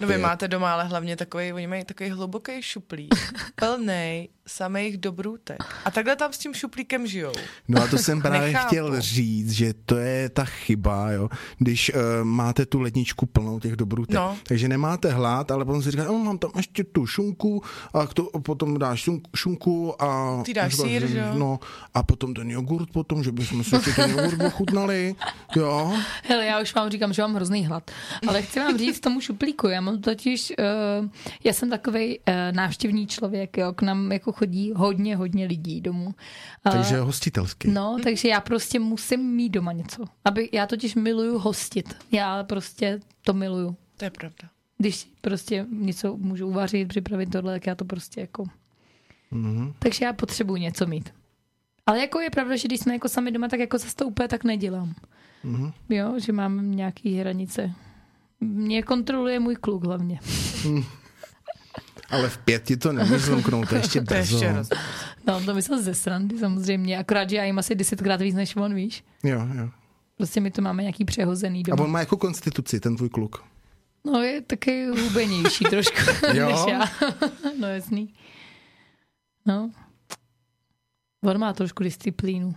No vy máte doma ale hlavně takový, oni mají takový hluboký šuplík, plnej samých dobrůtek. A takhle tam s tím šuplíkem žijou. No a to jsem právě Nechápu. chtěl říct, že to je ta chyba, jo. Když uh, máte tu ledničku plnou těch dobrůtek, No. takže nemáte hlad, ale potom si říkáte, oh, mám tam ještě tu šunku a k to, potom dáš šunku, šunku a... Ty dáš sýr, že jo? No a potom ten jogurt potom, že bychom si ten jogurt ochutnali, jo. Hele, já už vám říkám, že mám hrozný hlad. Ale chci vám říct tomu šuplíku. Já mám totiž, uh, já jsem takový uh, návštěvní člověk, jo, k nám jako chodí hodně, hodně lidí domů. Uh, Takže hostitelsky. No, takže já prostě musím mít doma něco. Aby, já totiž miluju hostit. Já prostě to miluju. To je pravda. Když prostě něco můžu uvařit, připravit tohle, tak já to prostě jako... Mhm. Takže já potřebuji něco mít. Ale jako je pravda, že když jsme jako sami doma, tak jako zase to úplně tak nedělám. Mhm. Jo, že mám nějaký hranice. Mě kontroluje můj kluk hlavně. Ale v pěti to nemůžu zlomknout, to je ještě To je brzo. No, on to myslel ze srandy samozřejmě, akorát, že já jim asi desetkrát víc než on, víš. Jo, jo. Prostě my to máme nějaký přehozený A doma. on má jako konstituci, ten tvůj kluk. No, je taky hubenější trošku Jo? než já. no, jasný. No. On má trošku disciplínu.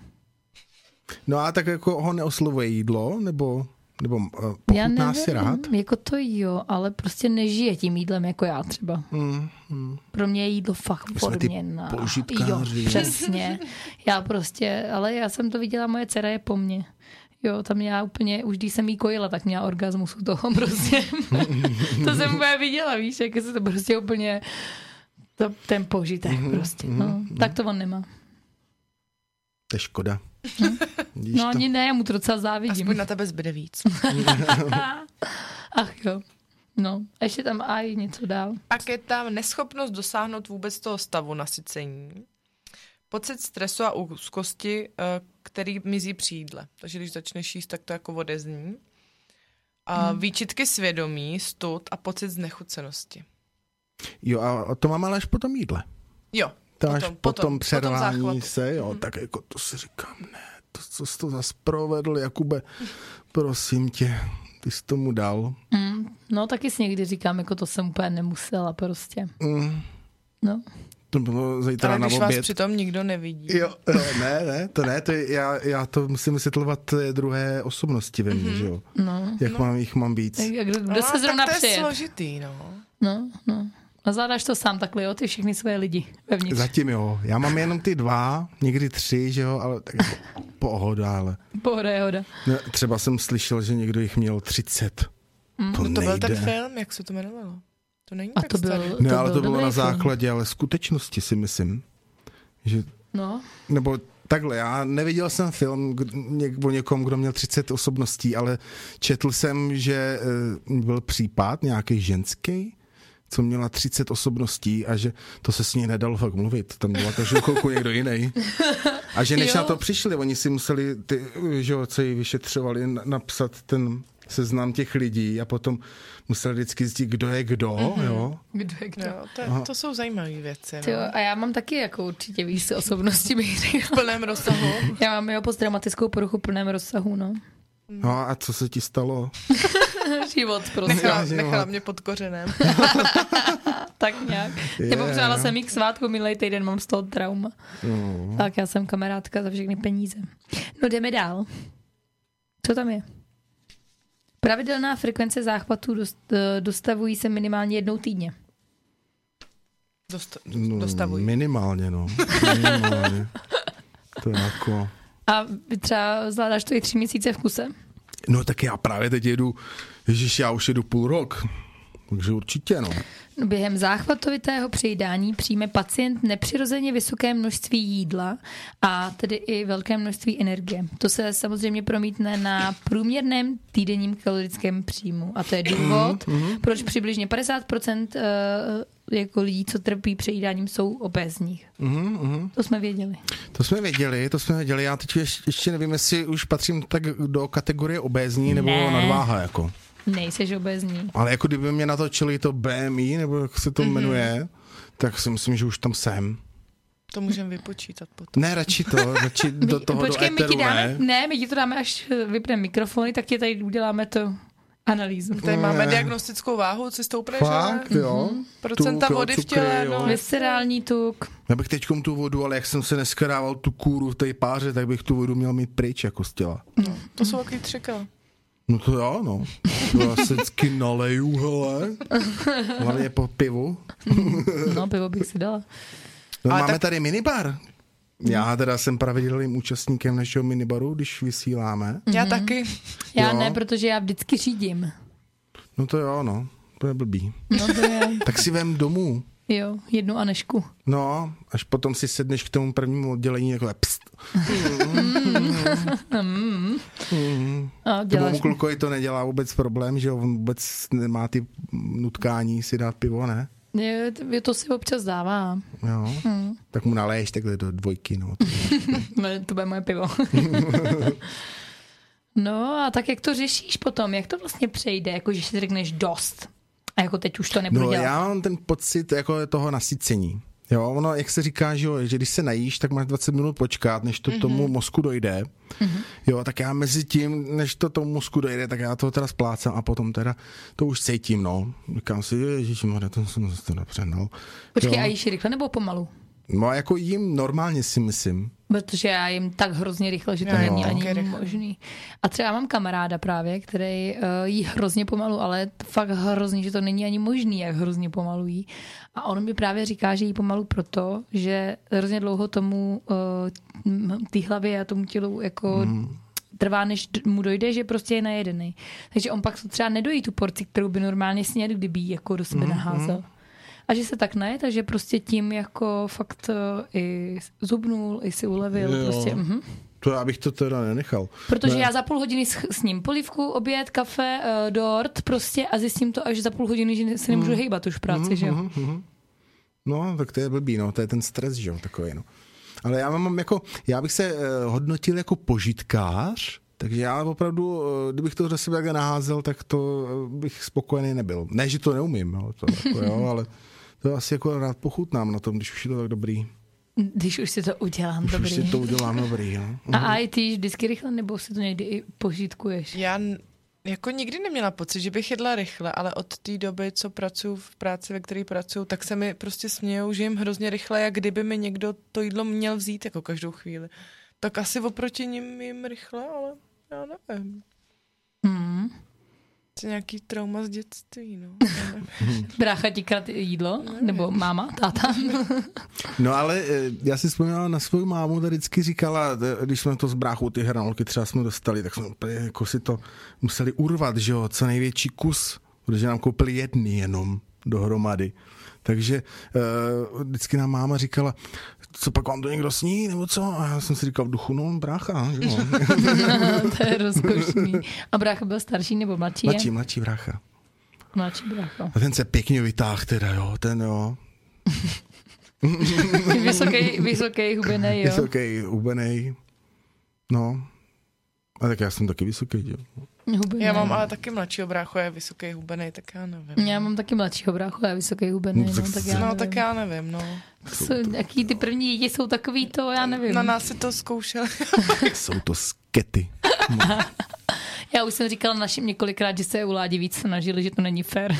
No a tak jako ho neoslovuje jídlo, nebo, nebo uh, Já nevím, si rád? jako to jo, ale prostě nežije tím jídlem jako já třeba. Mm, mm. Pro mě je jídlo fakt My požitkáři. Jo, přesně. Já prostě, ale já jsem to viděla, moje dcera je po mně. Jo, tam já úplně, už když jsem jí kojila, tak měla orgasmus u toho prostě. to jsem úplně viděla, víš, jak se to prostě úplně, to, ten požitek Mhm, prostě. No, tak to on nemá. To je škoda. Vidíš No to? ani ne, já mu to docela závidím. Aspoň na tebe zbyde víc. Ach jo. No, a ještě tam aj něco dál. Pak je tam neschopnost dosáhnout vůbec toho stavu nasycení. Pocit stresu a úzkosti, eh, který mizí při jídle. Takže když začneš jíst, tak to jako odezní. A Hmm. výčitky svědomí, stud a pocit znechucenosti. Jo, a to mám ale až po tom jídle. Jo, To až potom, po tom potom přervání záchvatu. se, jo, tak jako to si říkám, ne, to, co jsi to zas provedl, Jakube, prosím tě, ty jsi tomu dal. Mm, no, taky si někdy říkám, jako to jsem úplně nemusela prostě. Mm, No. to bylo zítra Ale na když vás oběd. přitom nikdo nevidí. Jo, ne, ne, to ne, to je, já, já to musím vysvětlovat druhé osobnosti ve mně, mm-hmm. že jo. No. Jak mám jich mám víc. Tak, jak- kdo, kdo No, se zrovna tak to je přeje? složitý, no. No, no. A zvládáš to sám takhle, jo, ty všechny své lidi vevnitř. Zatím jo, já mám jenom ty dva, někdy tři, že jo, ale tak pohoda, ale Pohoda je hoda. ne, třeba jsem slyšel, že někdo jich měl 30. Mm, to No to byl ten film, jak se to jmenovalo? To není A tak to byl, starý. Ne, to ale byl to bylo na film. základě, ale skutečnosti si myslím, že No, nebo takhle, já neviděl jsem film o někom, kdo měl 30 osobností, ale četl jsem, že e, byl případ nějaký ženský, co měla 30 osobností a že to se s ní nedalo fakt mluvit. Tam byla každou chvilku někdo jiný. A že než Jo. na to přišli, oni si museli, ty, že jo, co ji vyšetřovali, na- napsat ten seznam těch lidí a potom museli vždycky zjistit, kdo je kdo, mm-hmm. jo. kdo je kdo. Jo, to, je, to jsou zajímavé věci. Ty jo, No. a já mám taky jako určitě víc osobnosti, bych V plném rozsahu. Já mám jeho posttraumatickou poruchu v plném rozsahu, no. No a co se ti stalo? Život prostě. Nechala, nechala mě pod kořenem. tak nějak. Je. Nebo přála jsem jí k svátku minulý týden, mám z toho trauma. No. Tak já jsem kamarádka za všechny peníze. No jdeme dál. Co tam je? Pravidelná frekvence záchvatů dost, eh, dostavují se minimálně jednou týdně. Dost, No, dostavují. Minimálně, no. Minimálně. To je jako... A vy třeba zvládáš to i tři měsíce v kuse? No tak já právě teď jedu, ježiš, já už jedu půl rok. Takže určitě, no. No, Během záchvatovitého přejídání přijme pacient nepřirozeně vysoké množství jídla a tedy i velké množství energie. To se samozřejmě promítne na průměrném týdenním kalorickém příjmu. A to je důvod, proč přibližně 50% eh, jako lidí, co trpí přejídáním, jsou obézní. Mhm, mhm. To jsme věděli. To jsme věděli, to jsme věděli. Já teď ještě, ještě nevím, jestli už patřím tak do kategorie obézní nebo Ne. nadváha, jako. Nejseš obézní. Ale jako kdyby mě natočili to BMI, nebo jak se to jmenuje, tak si myslím, že už tam jsem. To můžeme vypočítat potom. Ne, radši to, radši do toho Počkej, do my ti dáme, ne. ne, my ti to dáme, až eh, vypneme mikrofony, tak ti tady uděláme to analýzu. Tady máme Ne. diagnostickou váhu, co stoupne, Fakt, jo. Procenta Tuk, vody v těle, no. Viscerální tuk. Já bych teď tu vodu, ale jak jsem se dneska dával tu kůru v té páře, tak bych tu vodu měl mít pryč jako z těla. To jsou takový třeka. No to no. Já se vždycky naleju, hele. Hlavně po pivu. No, pivo bych si dala. No, Ale máme tak- tady minibar. Já teda jsem pravidelným účastníkem našeho minibaru, když vysíláme. Já taky. Já Jo. ne, protože já vždycky řídím. No to jo, no. To je blbý. No to je, Tak si vem domů. Jo, jednu Anešku. No, až potom si sedneš k tomu prvnímu oddělení jako pst. A Tomu děláš. klukovi to nedělá vůbec problém, že on vůbec nemá ty nutkání si dát pivo, ne? Je, to- si občas dává. Jo. Hmm. Tak mu naleješ takhle do dvojky, no. No, To bude moje pivo. No a tak jak to řešíš potom? Jak to vlastně přejde? Jako, že si řekneš dost. A jako teď už to nebudu No dělat. já mám ten pocit jako toho nasycení. Jo, ono, jak se říká, že, jo, že když se najíš, tak máš 20 minut počkat, než to mm-hmm. tomu mozku dojde. Mm-hmm. Jo, tak já mezi tím, než to tomu mozku dojde, tak já to teda splácám a potom teda to už cítím, no. Říkám si, ježiši, to jsem se to napřenal. Počkej, jo. a jíš rychle nebo pomalu? No a jako jim normálně si myslím. Protože já jim tak hrozně rychle, že to Já není jo. ani rychle. možný. A třeba mám kamaráda právě, který uh, jí hrozně pomalu, ale fakt hrozně, že to není ani možný, jak hrozně pomalu jí. A on mi právě říká, že jí pomalu proto, že hrozně dlouho tomu uh, té hlavě a tomu tělu jako Mhm. trvá, než mu dojde, že prostě je najedený. Takže on pak třeba nedojí tu porci, kterou by normálně snědl, kdyby ji jako do sebe naházel. A že se tak naje, takže prostě tím jako fakt eh, i zubnul, i si ulevil. Jo. Prostě, mhm. To já bych to teda nenechal. Protože ne. já za půl hodiny s, s ním polivku, oběd, kafe, uh, dort prostě a zjistím to až za půl hodiny, že se nemůžu hejbat už v práci, že jo. No, tak to je blbý, no, to je ten stres, že jo, takový, no. Ale já mám jako, já bych se uh, hodnotil jako požitkář, takže já opravdu, uh, kdybych to do sebe takhle naházel, tak to uh, bych spokojený nebyl. Ne, že to neumím, jo, to jako, jo, ale to asi jako rád pochutnám na tom, když už je to tak dobrý. Když už si to udělám, Už, dobrý. už si to udělám dobrý, jo. A, a i ty vždycky rychle, nebo si to někdy i požitkuješ? Já jako nikdy neměla pocit, že bych jedla rychle, ale od té doby, co pracuji v práci, ve které pracuji, tak se mi prostě smějou, že jim hrozně rychle, jak kdyby mi někdo to jídlo měl vzít jako každou chvíli. Tak asi oproti ním jim rychle, ale já nevím. Hmm. To je nějaký trauma z dětství, no. Brácha ti krát jídlo? Nebo máma, táta? No ale eh, já si vzpomínala na svou mámu, ta vždycky říkala, eh, když jsme to s bráchou ty hranolky třeba jsme dostali, tak jsme úplně jako si to museli urvat, že jo, co největší kus, protože nám koupili jedny jenom dohromady. Takže uh, vždycky nám máma říkala, co pak vám to někdo sní, nebo co? A já jsem si říkal v duchu, no brácha, že jo. to je rozkošný. A brácha byl starší nebo mladší? je? mladší, mladší brácha. Mladší brácha. A ten se pěkně vytáhl teda, jo, ten jo. Vysoký, vysoký, hubený, jo. Vysoký, hubenej. No. A tak já jsem taky vysoký, jo. Hubený. Já mám ale taky mladšího bráchu, je vysoký hubený, tak já nevím. Já mám taky mladšího bráchu, já vysoký hubený, No, no, tak tak se- já No, nevím. tak já nevím, no. Jsou, jaký ty první děti jsou takový to, já nevím. Na nás si to zkoušeli. Jsou to skety. Já už jsem říkala našim několikrát, že se u Ládi víc snažili, že to není fér.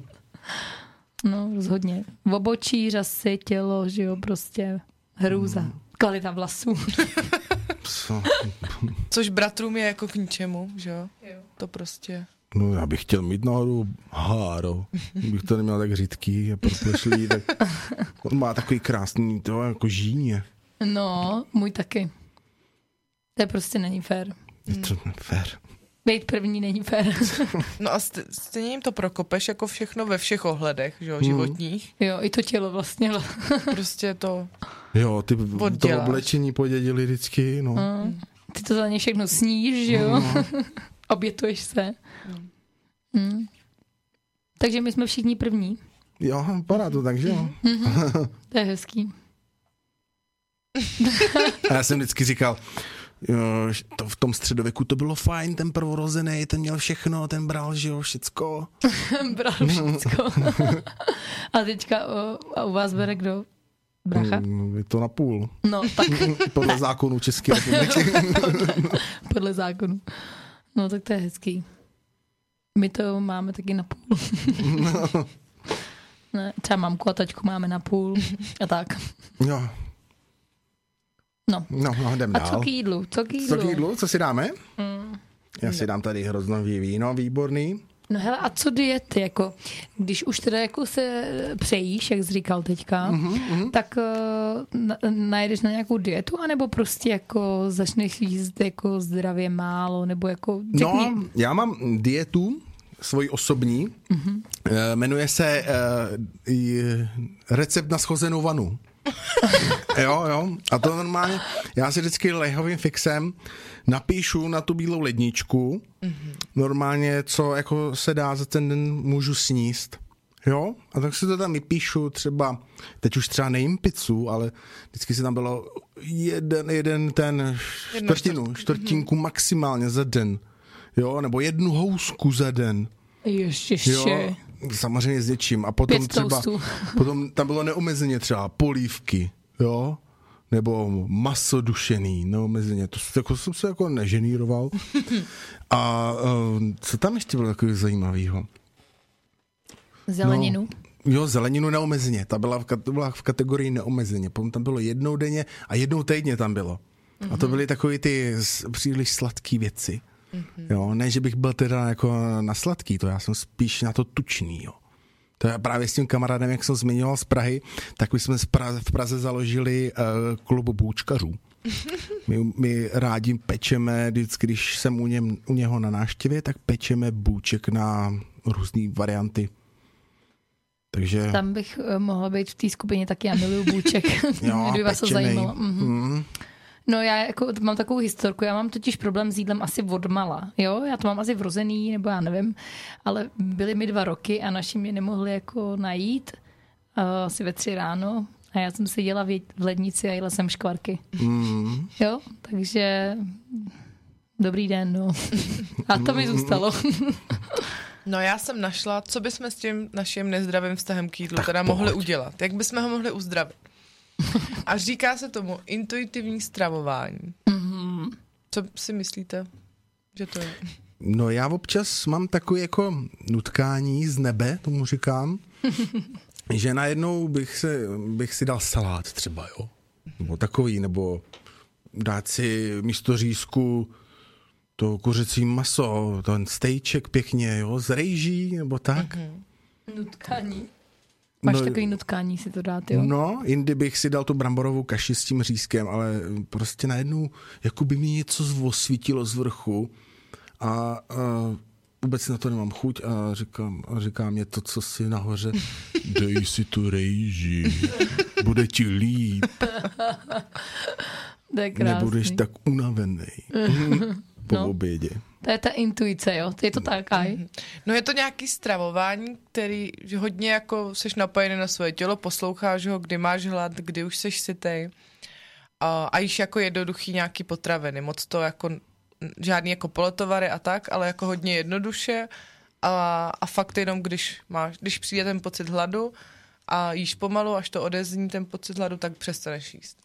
no, rozhodně. V obočí, řasy, tělo, že jo, prostě hrůza. Kvalita vlasů. Co? Což bratrům je jako k ničemu, že jo? To prostě... No já bych chtěl mít nahoru háro. Bych to neměl tak řídký a proplešlý, tak on má takový krásný to jako žíně. No, můj taky. To je prostě není fér. Je to fér. Být první není fér. No a st- stejně jim to prokopeš jako všechno ve všech ohledech, že jo, životních. jo, i to tělo vlastně. Prostě to... Jo, ty to Odděláš. oblečení podědili vždycky, no. Mm. Ty to za ně všechno sníš, že jo? Obětuješ se. Mm. Takže my jsme všichni první. Jo, vypadá to tak, že jo. To je hezký. A já jsem vždycky říkal, to v tom středověku to bylo fajn, ten prvorozený, ten měl všechno, ten bral, že jo, všecko. Bral všecko. a teďka o, a u vás bere kdo? Bracha? Mm, Je to na půl. No, tak Podle zákonu České republiky. podle zákonu. No, tak to je hezký. My to máme taky na půl. ne, třeba mamku a taťku máme na půl a tak. jo, No. no, no jdem A dál. co k jídlu? Co k jídlu? Co k jídlu? Co si dáme? Mm. Já si dám tady hroznový víno, výborný. No hele, a co diety, jako, když už teda jako se přejíš, jak jsi říkal teďka, mm-hmm. tak uh, na, najedeš na nějakou dietu, anebo prostě jako začneš jíst jako zdravě málo, nebo jako, řekni, No, já mám dietu, svoji osobní, mm-hmm. jmenuje se uh, recept na schozenou vanu. jo, jo. A to normálně, já si vždycky lehovým fixem napíšu na tu bílou ledničku, mm-hmm. normálně, co jako se dá za ten den můžu sníst. Jo, a tak si to tam vypíšu třeba, teď už třeba nejím pizzu, ale vždycky si tam bylo jeden, jeden ten čtvrtinu, čtvrtinku maximálně za den. Jo, nebo jednu housku za den. ještě, Jo, samozřejmě s něčím. A potom Pět třeba, potom tam bylo neomezeně třeba polívky, jo, nebo maso dušený, neomezeně. To s- jako, jsem se jako neženíroval. A uh, co tam ještě bylo takového zajímavého? Zeleninu. Jo, zeleninu neomezeně, ta byla v, to byla v kategorii neomezeně, potom tam bylo jednou denně a jednou týdně tam bylo. A to byly takové ty příliš sladké věci. Jo, ne, že bych byl teda jako na sladký, to já jsem spíš na to tučný, jo. To je právě s tím kamarádem, jak jsem zmiňoval z Prahy, tak my jsme v Praze založili uh, klub bůčkařů. My, my rádi pečeme, vždycky, když jsem u, něm, u něho na náštěvě, tak pečeme bůček na různé varianty. Takže Tam bych eh, mohla být v té skupině taky, já miluju bůček. jo, Kdyby vás to zajímalo. Mhm. Mm. No já jako mám takovou historku, já mám totiž problém s jídlem asi od mala, jo, já to mám asi vrozený, nebo já nevím, ale byly mi dva roky a naši mě nemohli jako najít, uh, asi ve tři ráno a já jsem seděla v, v lednici a jela jsem škvarky, Mm. jo, takže dobrý den, no. A to mi zůstalo. No já jsem našla, co bychom s tím naším nezdravým vztahem k jídlu Tak teda mohli udělat. Jak bychom ho mohli uzdravit. A říká se tomu intuitivní stravování. Co si myslíte, že to je? No já občas mám takové jako nutkání z nebe, tomu říkám, že najednou bych, se, bych si dal salát třeba, jo. Nebo takový, nebo dát si místo řízku to kuřecí maso, ten stejček pěkně, jo, z rejží, nebo tak. Nutkání. Máš No- takový nutkání si to dát, jo? No, jindy bych si dal tu bramborovou kaši s tím řízkem, ale prostě najednou jako by mi něco osvítilo z vrchu a, a vůbec na to nemám chuť a říkám, a říká mě to, co si nahoře, dej si tu rejži, bude ti líp, To je krásný. nebudeš tak unavený po No. obědě. To je ta intuice, jo? Je to tak, aj? No je to nějaký stravování, který hodně jako seš napojený na svoje tělo, posloucháš ho, kdy máš hlad, kdy už seš sytej. A, a jíš jako jednoduchý nějaký potraviny, moc to jako žádný jako polotovary a tak, ale jako hodně jednoduše a, a fakt jenom když máš, když přijde ten pocit hladu a jíš pomalu, až to odezní ten pocit hladu, tak přestaneš jíst.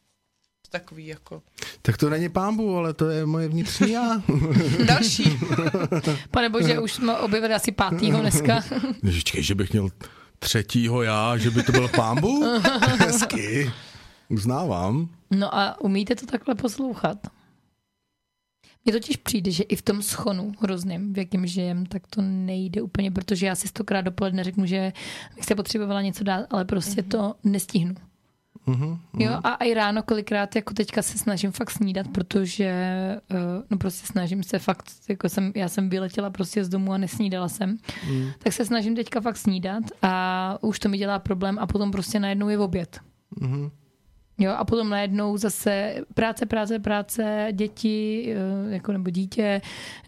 To takový jako Tak to není pámbu, ale to je moje vnitřní já. další. Pane bože, už jsme objevili asi pátýho dneska. Ježičkej, že bych měl třetího já, že by to byl pámbu? Hezky. Uznávám. No a umíte to takhle poslouchat? Mně totiž přijde, že i v tom schonu hrozným, v jakém žijem, tak to nejde úplně, protože já si stokrát dopoledne řeknu, že bych se potřebovala něco dát, ale prostě mm-hmm. to nestihnu. Mhm. Jo, a i ráno kolikrát jako teďka se snažím fakt snídat, protože uh, no prostě snažím se fakt, jako jsem, já jsem vyletěla prostě z domu a nesnídala jsem, mm. tak se snažím teďka fakt snídat a už to mi dělá problém a potom prostě najednou je oběd. Mhm. Jo, a potom najednou zase práce, práce, práce, děti, eh, jako nebo dítě,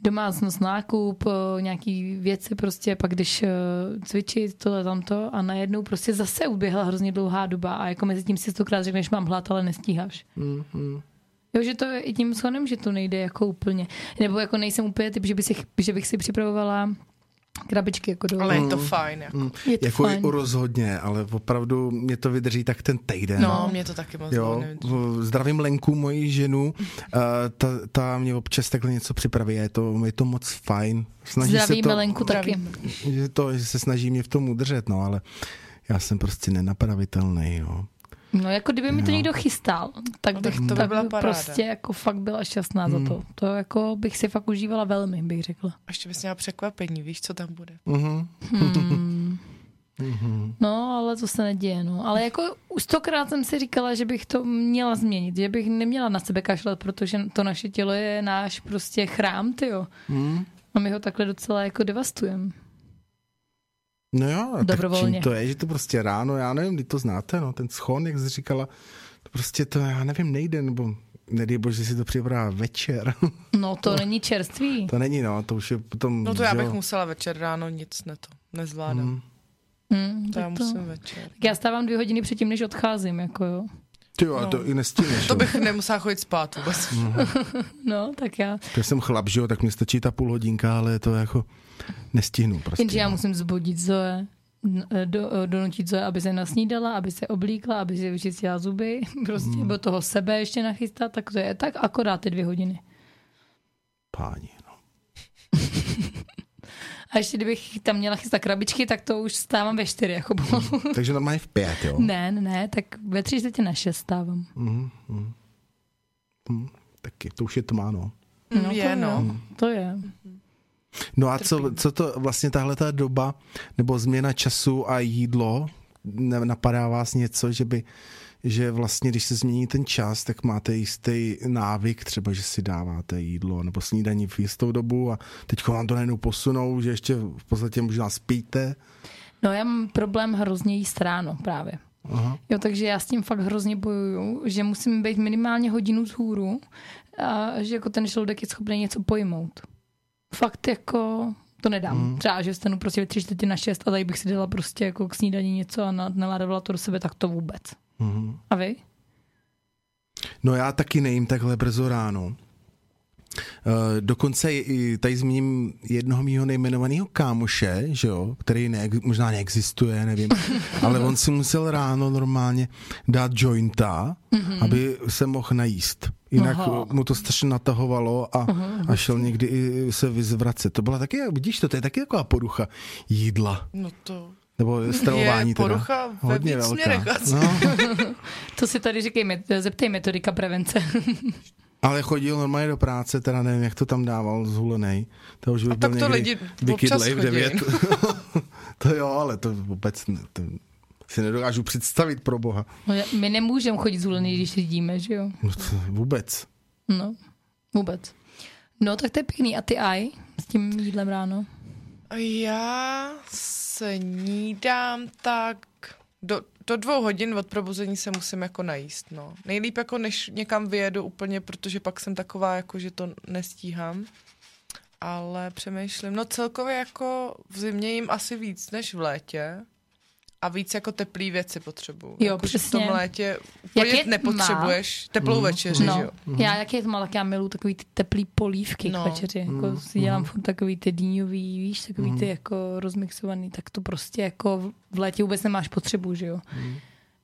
domácnost, nákup, eh, nějaký věci prostě, pak když eh, cvičit, tohle, tamto a najednou prostě zase uběhla hrozně dlouhá doba a jako mezi tím si stokrát řekneš, mám hlad, ale nestíháš. Mhm. Jo, že to je i tím shonem, že to nejde jako úplně. Nebo jako nejsem úplně typ, že, by si, že bych si připravovala krabičky jako do... Ale je to fajn. Jako. Mm, Je to jako fajn. i rozhodně, ale opravdu mě to vydrží tak ten týden. No, mě to taky moc Jo, zdravím Lenku, moji ženu, uh, ta, ta mě občas takhle něco připraví a je to, je to moc fajn. Snaží Zdravíme se to, Lenku taky. že, to, že se snaží mě v tom udržet, no, ale já jsem prostě nenapravitelný, jo. No jako kdyby mi to Jo. někdo chystal, tak No, bych tak to by tak byla by paráda. prostě jako fakt byla šťastná za to. To jako bych si fakt užívala velmi, bych řekla. A ještě bys měla překvapení, víš, co tam bude. Mhm. No, ale to se neděje, no. Ale jako už stokrát jsem si říkala, že bych to měla změnit, že bych neměla na sebe kašlat, protože to naše tělo je náš prostě chrám, tyjo. Mm. A my ho takhle docela jako devastujeme. No jo, a tak Dobrovolně. čím to je, že to prostě ráno, já nevím, kdy to znáte, no, ten schon, jak jsi říkala, to prostě to, já nevím, nejde, nebo nedej bože, že si to připadá večer. No, to není čerství. to není, no, to už je potom, No to já bych jo. musela večer ráno nic ne to. Nezvládám. Mm. Hmm, To já tak to. musím večer. Tak já stávám dvě hodiny předtím, než odcházím, jako jo. Ty jo, a to i nestíneš. To bych nemusela chodit spát vůbec. No, tak já. Já jsem chlap, že jo, tak mi stačí ta půl hodinka, ale to jako nestihnu prostě. Jenže já no. musím zbudit Zoe, n- do, donutit Zoe, aby se nasnídala, aby se oblíkla, aby si vyčistila zuby, prostě Hmm. do toho sebe ještě nachystat, tak to je tak akorát ty dvě hodiny. Páni, no. A ještě kdybych tam měla chystat krabičky, tak to už stávám ve čtyři, jako pomalu. Takže normálně v pět, jo? Ne, ne, tak ve tři čtvrtě na šest stávám. Taky, to už je tmá, no. No, je, to, no. jo, to je. No a co, co to vlastně tahle ta doba, nebo změna času a jídlo, napadá vás něco, že by, že vlastně, když se změní ten čas, tak máte jistý návyk, třeba, že si dáváte jídlo nebo snídaní v jistou dobu a teď vám to najednou posunou, že ještě v podstatě možná spíte. No já mám problém hrozně jíst ráno právě. Aha. Jo, takže já s tím fakt hrozně bojuju, že musím být minimálně hodinu z hůru a že jako ten žaludek je schopný něco pojmout. Fakt jako to nedám. Mm. Třeba, že stanu prostě ve tři čtvrtě na šest a tady bych si dala prostě jako k snídaní něco a na- naládovala to do sebe, tak to vůbec. Mhm. A vy? No já taky nejím takhle brzo ráno. Uh, dokonce i tady zmíním jednoho mýho nejmenovaného kámoše, že jo, který ne, možná neexistuje, nevím, ale on si musel ráno normálně dát jointa, mm-hmm. aby se mohl najíst. Jinak Aha. mu to strašně natahovalo a, a šel někdy i se vyzvracet. To byla taky, vidíš to, to je taky taková porucha jídla, No to nebo stravování je porucha teda. ve Hodně velká. No. To si tady říkej, zeptej metodika prevence. Ale chodil normálně do práce, teda nevím, jak to tam dával zhulenej. To už by byl tak to někdy lidi vykydlej občas v devět. to jo, ale to vůbec ne, to si nedokážu představit pro boha. No, my nemůžeme chodit zhulený, když řídíme, že jo? No to vůbec. No, vůbec. No, tak to je pěkný. A ty aj s tím jídlem ráno? Já snídám tak do, do dvou hodin od probuzení se musím jako najíst, no. Nejlíp jako než někam vyjedu úplně, protože pak jsem taková jako, že to nestíhám. Ale přemýšlím, no celkově jako v zimě jim asi víc než v létě. A víc jako teplý věci potřebuju. Jo, jako, že v přesně. tom létě úplně je nepotřebuješ teplou večeři, že No, jo? já jak je to malak, já miluji takový ty teplý polívky no. K večeři. Jako si dělám furt takový ty dýňový, víš, takový ty jako rozmixovaný, tak to prostě jako v létě vůbec nemáš potřebu, že jo.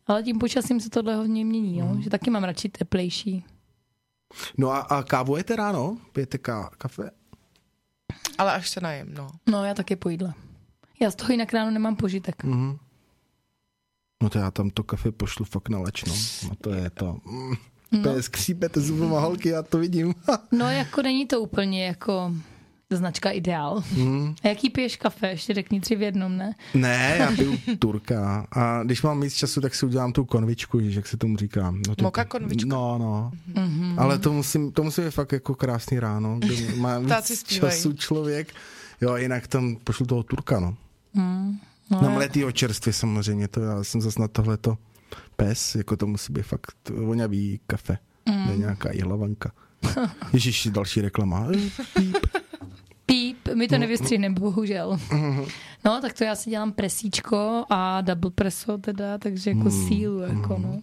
Ale tím počasím se tohle hodně mění, jo? že taky mám radši teplejší. No a, a kávujete ráno? Pijete ká, kafe? Ale až se najem, no. No, já taky po jídle. Já z toho jinak ráno nemám požitek. Mhm. No to já tam to kafe pošlu fakt na lečno. No to je to. Mm, to je skřípete zubama holky, já to vidím. No, jako není to úplně jako značka ideál. mm. A jaký piješ kafe? Ještě řekni tři v jednom, ne? Ne, já piju turka. A když mám víc času, tak si udělám tu konvičku, víš, jak se tomu říká. No to, Moka konvička? No, no. Mm-hmm. Ale to musím, to musí být fakt jako krásný ráno, kdy má víc času člověk. Jo, jinak tam pošlu toho turka, no. Mm. No, Na já- mletýho čerstvě samozřejmě, to já jsem zase na tohleto pes, jako to musí být fakt vonavý kafe. Mm. Ne nějaká jelavanka. Ježíš, další reklama. Píp. Píp, my to nevystřihneme, bohužel. No, tak to já si dělám presíčko a double preso teda, takže jako sílu, jako no.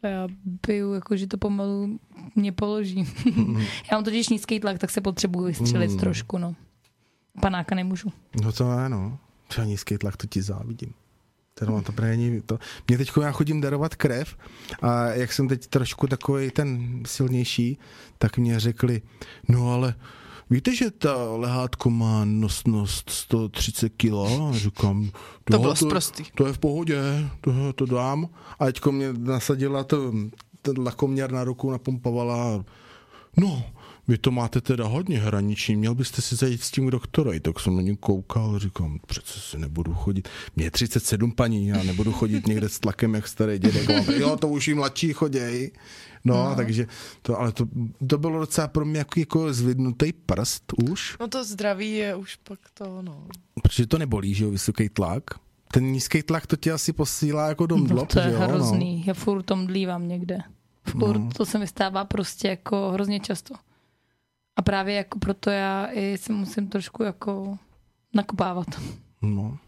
To já piju, jako že to pomalu mě položí. já mám totiž nízký tlak, tak se potřebuji vystřelit trošku, no. Panáka nemůžu. No to ne, no. Třeba nízký tlak, to ti závidím. Mám to právě to. Mě teď já chodím darovat krev a jak jsem teď trošku takový ten silnější, tak mě řekli, no ale víte, že ta lehátko má nosnost 130 kilo? A říkám, To "Jo, bylo sprostý. To je v pohodě, to, to dám. A teďko mě nasadila to, ten lakoměr na ruku, napumpovala. No, vy to máte teda hodně hraniční, měl byste si zajít s tím k doktorovi. Tak jsem na něj koukal, říkám, přece si nebudu chodit. Mě je 37 paní, já nebudu chodit někde s tlakem, jak starý dědek. Jo, to už i mladší choděj. No, no, takže to, ale to, to bylo docela pro mě jako, jako zvidnutý prst už, No to zdraví je už pak to, no. protože to nebolí, že jo, vysoký tlak. Ten nízký tlak to tě asi posílá jako do No, mdlop, to je že jo, no. hrozný, já furt tom dlívám někde. Furt No. to se mi stává prostě jako hrozně často. A právě jako proto já i se musím trošku jako nakopávat. No.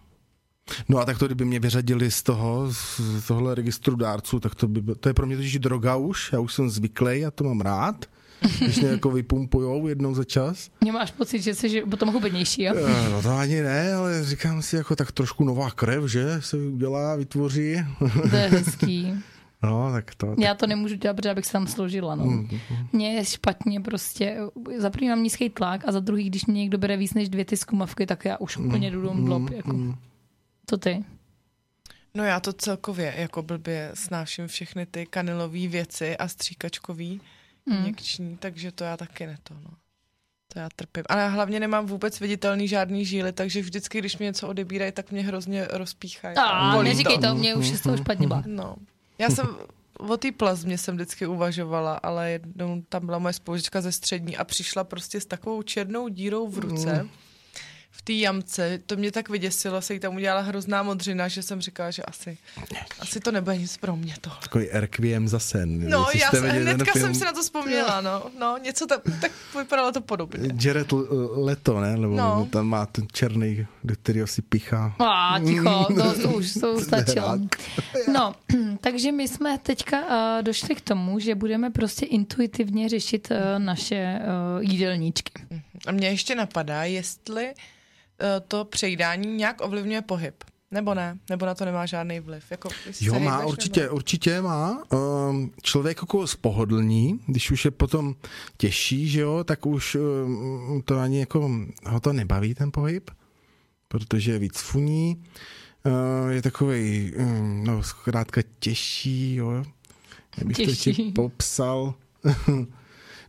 No a tak to, kdyby mě vyřadili z toho, z tohle registru dárců, tak to by bylo, to je pro mě totiž droga už, já už jsem zvyklý, já to mám rád, když mě jako vypumpujou jednou za čas. Mě máš pocit, že jsi potom hubenější, jo? Eh, No to ani ne, ale říkám si jako tak trošku nová krev, že se udělá, vytvoří. To je hezký. No, tak to... Já to nemůžu dělat, protože abych se tam složila. No. Mm, Mně je špatně prostě. Za první mám nízký tlak a za druhý, když mě někdo bere víc než dvě ty zkumavky, tak já už úplně jdu do mdlob. Jako. To ty? No já to celkově jako blbě snáším všechny ty kanilové věci a stříkačkový Mm. měkční, takže to já taky ne to, no. To já trpím. Ale já hlavně nemám vůbec viditelný žádný žíly, takže vždycky, když mě něco odebírají, tak mě hrozně rozpíchají. A neříkej to, mě už je z toho špatně byla. No. Já jsem o té plazmě jsem vždycky uvažovala, ale jednou tam byla moje spolužička ze střední a přišla prostě s takovou černou dírou v ruce. V té jamce, to mě tak vyděsilo, se jí tam udělala hrozná modřina, že jsem říkala, že asi, asi to nebude nic pro mě to. Takový Requiem za sen. No, já jste jsem, hnedka film. jsem si na to vzpomněla, no. No, něco tam, tak vypadalo to podobně. Jared Leto, ne? Nebo No. tam má ten černý, do kterého si pichá. A ticho, to, to už to stačilo. No, takže my jsme teďka uh, došli k tomu, že budeme prostě intuitivně řešit uh, naše uh, jídelníčky. A mě ještě napadá, jestli uh, to přejídání nějak ovlivňuje pohyb. Nebo ne? Nebo na to nemá žádný vliv? Jako, Jo, má, hejbeš, určitě, Nebo... určitě má. Um, člověk jako spohodlní, když už je potom těžší, že jo, tak už um, to ani jako ho to nebaví ten pohyb, protože je víc funí, uh, je takový, um, no zkrátka těžší, jo. Jak bych to Těžší. ti popsal.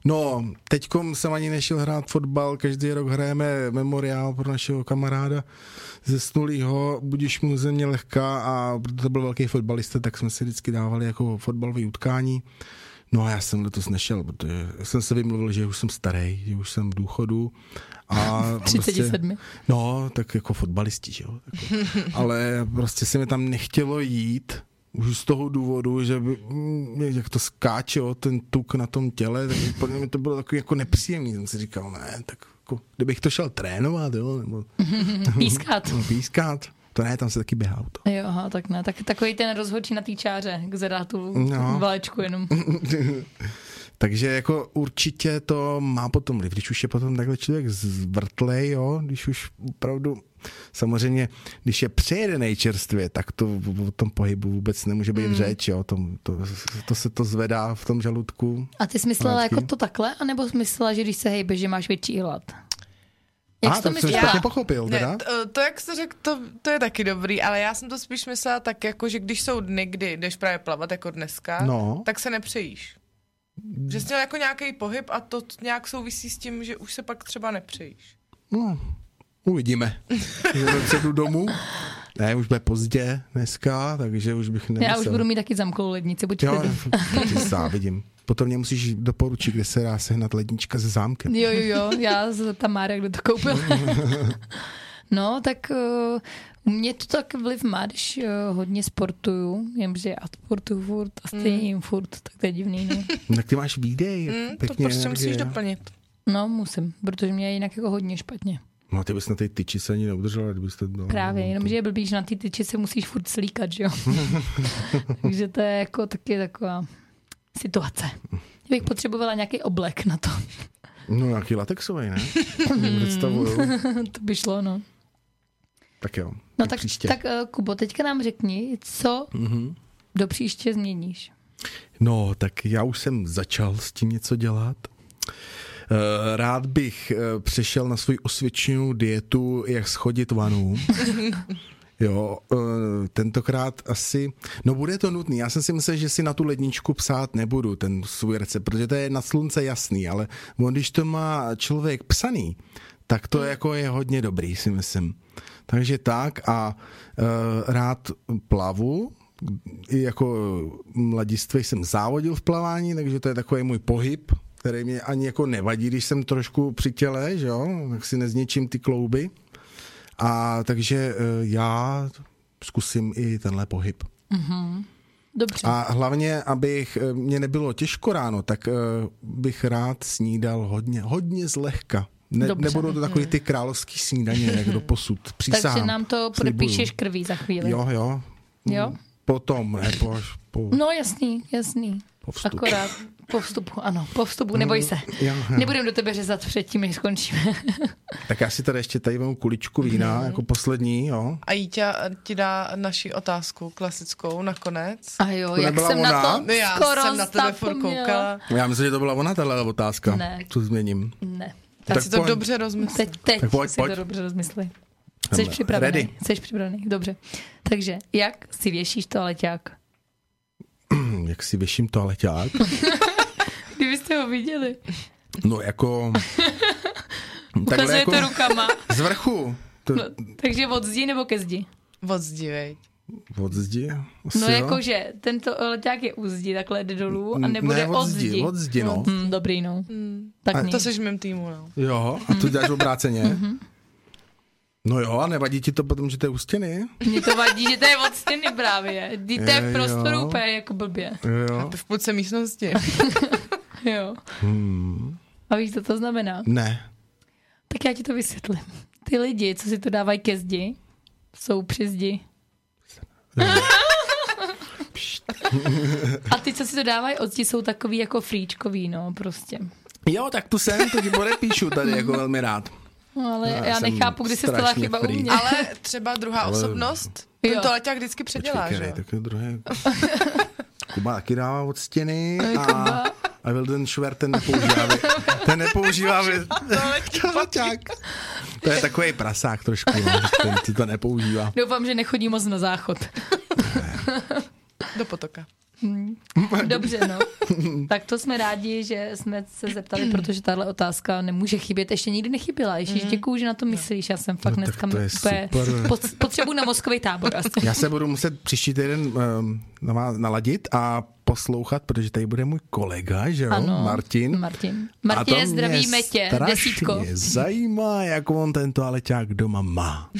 No, teďkom jsem ani nešel hrát fotbal, každý rok hrajeme memoriál pro našeho kamaráda zesnulýho, budíš mu země lehká a protože to byl velký fotbalista, tak jsme si vždycky dávali jako fotbalové utkání. No a já jsem letos nešel, protože jsem se vymluvil, že už jsem starý, že už jsem v důchodu. A 37. no, tak jako fotbalisti, že jo. Jako. Ale prostě se mi tam nechtělo jít, už z toho důvodu, že by, mm, jak to skáče, jo, ten tuk na tom těle, tak pro mě to bylo takový jako nepříjemný. Jsem si říkal, ne, tak jako, kdybych to šel trénovat, jo, nebo Pískat. pískat, to ne, tam se taky běhá auto. Jo, aha, tak ne. Tak, takový ten rozhodčí na té čáře, k zadátu No. valečku jenom. Takže jako určitě to má potom vliv, když už je potom takhle člověk zvrtlej, jo, když už opravdu, samozřejmě, když je přejedený čerstvě, tak to o tom pohybu vůbec nemůže být mm. řeč, jo, to, to, to, se to zvedá v tom žaludku. A ty jsi myslela Vždycky. jako to takhle, anebo jsi myslela, že když se hejbe, že máš větší hlad? Jak A jsi to tak jsem myslela? špatně pochopil, teda? Ne, to, to, jak jsi řekl, to, to je taky dobrý, ale já jsem to spíš myslela tak, jako, že když jsou dny, kdy jdeš právě plavat jako dneska, No. tak se nepřejíš. Že jsi měl jako nějaký pohyb a to nějak souvisí s tím, že už se pak třeba nepřejíš. No, uvidíme. Přijdu domů, ne, už bude pozdě dneska, takže už bych nemusel. Já už budu mít taky zamklou lednici, buď Jo, klidu. ty závidím. Potom mě musíš doporučit, kde se dá sehnat lednička se zámkem. Jo, jo, jo, já z Tamára, kdo to koupil. no, tak uh, u mě to tak vliv má, když uh, hodně sportuju, jenže já sportuju furt a stejně jim furt, tak to je divný, no. Tak ty máš výdej, Mm, to prostě energie. musíš doplnit. No, musím, protože mě je jinak jako hodně špatně. No ty bys na té tyči se ani neudržela, kdybyste... No, Právě, no, jenomže je blbý, že na ty tyči se musíš furt slíkat, že jo. Takže to je jako taky taková situace. Já bych potřebovala nějaký oblek na to. No nějaký latexový, ne? Představuju. to by šlo, no. Tak jo. No tak, příště. tak uh, Kubo, teďka nám řekni, co Mhm. do příště změníš. No, tak já už jsem začal s tím něco dělat. Eh, Rád bych eh, přešel na svoji osvědčenou dietu, jak schodit vanu. Jo, eh, tentokrát asi, no bude to nutný. Já jsem si myslel, že si na tu ledničku psát nebudu, ten svůj recept, protože to je na slunce jasný, ale on, když to má člověk psaný, tak to jako je hodně dobrý, si myslím. Takže tak a uh, rád plavu, i jako mladistvý jsem závodil v plavání, takže to je takový můj pohyb, který mě ani jako nevadí, když jsem trošku při těle, že jo, tak si nezničím ty klouby. A takže eh, já zkusím i tenhle pohyb. Dobře. A hlavně, abych eh, mě nebylo těžko ráno, tak eh, bych rád snídal hodně, hodně zlehka. Ne, Dobře. nebudou to takový ty královský snídaně, jak do posud. Přísahám. Takže nám to podepíšeš krví za chvíli. Jo, jo. Jo? potom, ne po, až po, No jasný, jasný. po vstupu. Akorát po vstupu, ano, po vstupu, neboj se. Jo, jo. Nebudem do tebe řezat předtím, než skončíme. Tak já si tady ještě tady mám kuličku vína, jako poslední, jo. A Jíťa ti dá naši otázku klasickou nakonec. A jo, To jak jsem na ona? to No já skoro jsem na tebe furt koukala. Já myslím, že to byla ona, tahle otázka. Ne. Tu změním. Ne. Tak, Tak si to pojď. dobře rozmyslím. Teď, teď Tak pojď, si pojď. to dobře rozmysli. Jsi připravený? Ready. Jsi připravený, dobře. Takže, jak si věšíš toaleťák? Jak si věším toaleťák? Kdybyste ho viděli. No jako... takhle Ukazuje jako to rukama. z vrchu. To, No, takže od zdi nebo ke zdi? Od zdi, veď. od zdi? Asi No jakože, tento leták je u zdi, takhle jde dolů a Ne, nebude od od zdi, od zdi, no. Hmm, dobrý, no. Tak A. To jsi v mém týmu, no. Jo, a to děláš obráceně. Mhm. No jo, a nevadí ti to potom, že to je u stěny? Mně to vadí, že to je od stěny právě. Dí to je v prostoru úplně jako blbě. Jo. V půlce místnosti. Jo. Hmm. A víš, co to znamená? Ne. Tak já ti to vysvětlím. Ty lidi, co si to dávají ke zdi, jsou při zdi. A ty, co si to dávají od zdi, jsou takový jako fríčkový, no, prostě. Jo, tak tu jsem, to ti podepíšu tady jako velmi rád. No, ale Já já, nechápu, kdy se stala chyba u free. mě. Ale třeba druhá Ale- osobnost, Jo. ten to leťák vždycky předělá, Počkej, že tak je druhé. Kuba taky dává od stěny a, a Wilden Schwer ten nepoužívá. vy- Ten nepoužívá vy- toaleťák. To je takový prasák trošku, no, že ten ti to nepoužívá. Doufám, že nechodí moc na záchod. Do potoka. Dobře, no. Tak to jsme rádi, že jsme se zeptali, protože tahle otázka nemůže chybět. Ještě nikdy nechyběla. Ježíš, děkuju, že na to myslíš. Já jsem fakt No, dneska to je úplně super. pot, potřebuji na mozkový tábor asi. Já se budu muset příští týden um, na vás naladit a poslouchat, protože tady bude můj kolega, že jo, Ano, Martin. Martin. Martine, zdravíme mě tě, desítko. zajímá, jak on ten toaleťák doma má.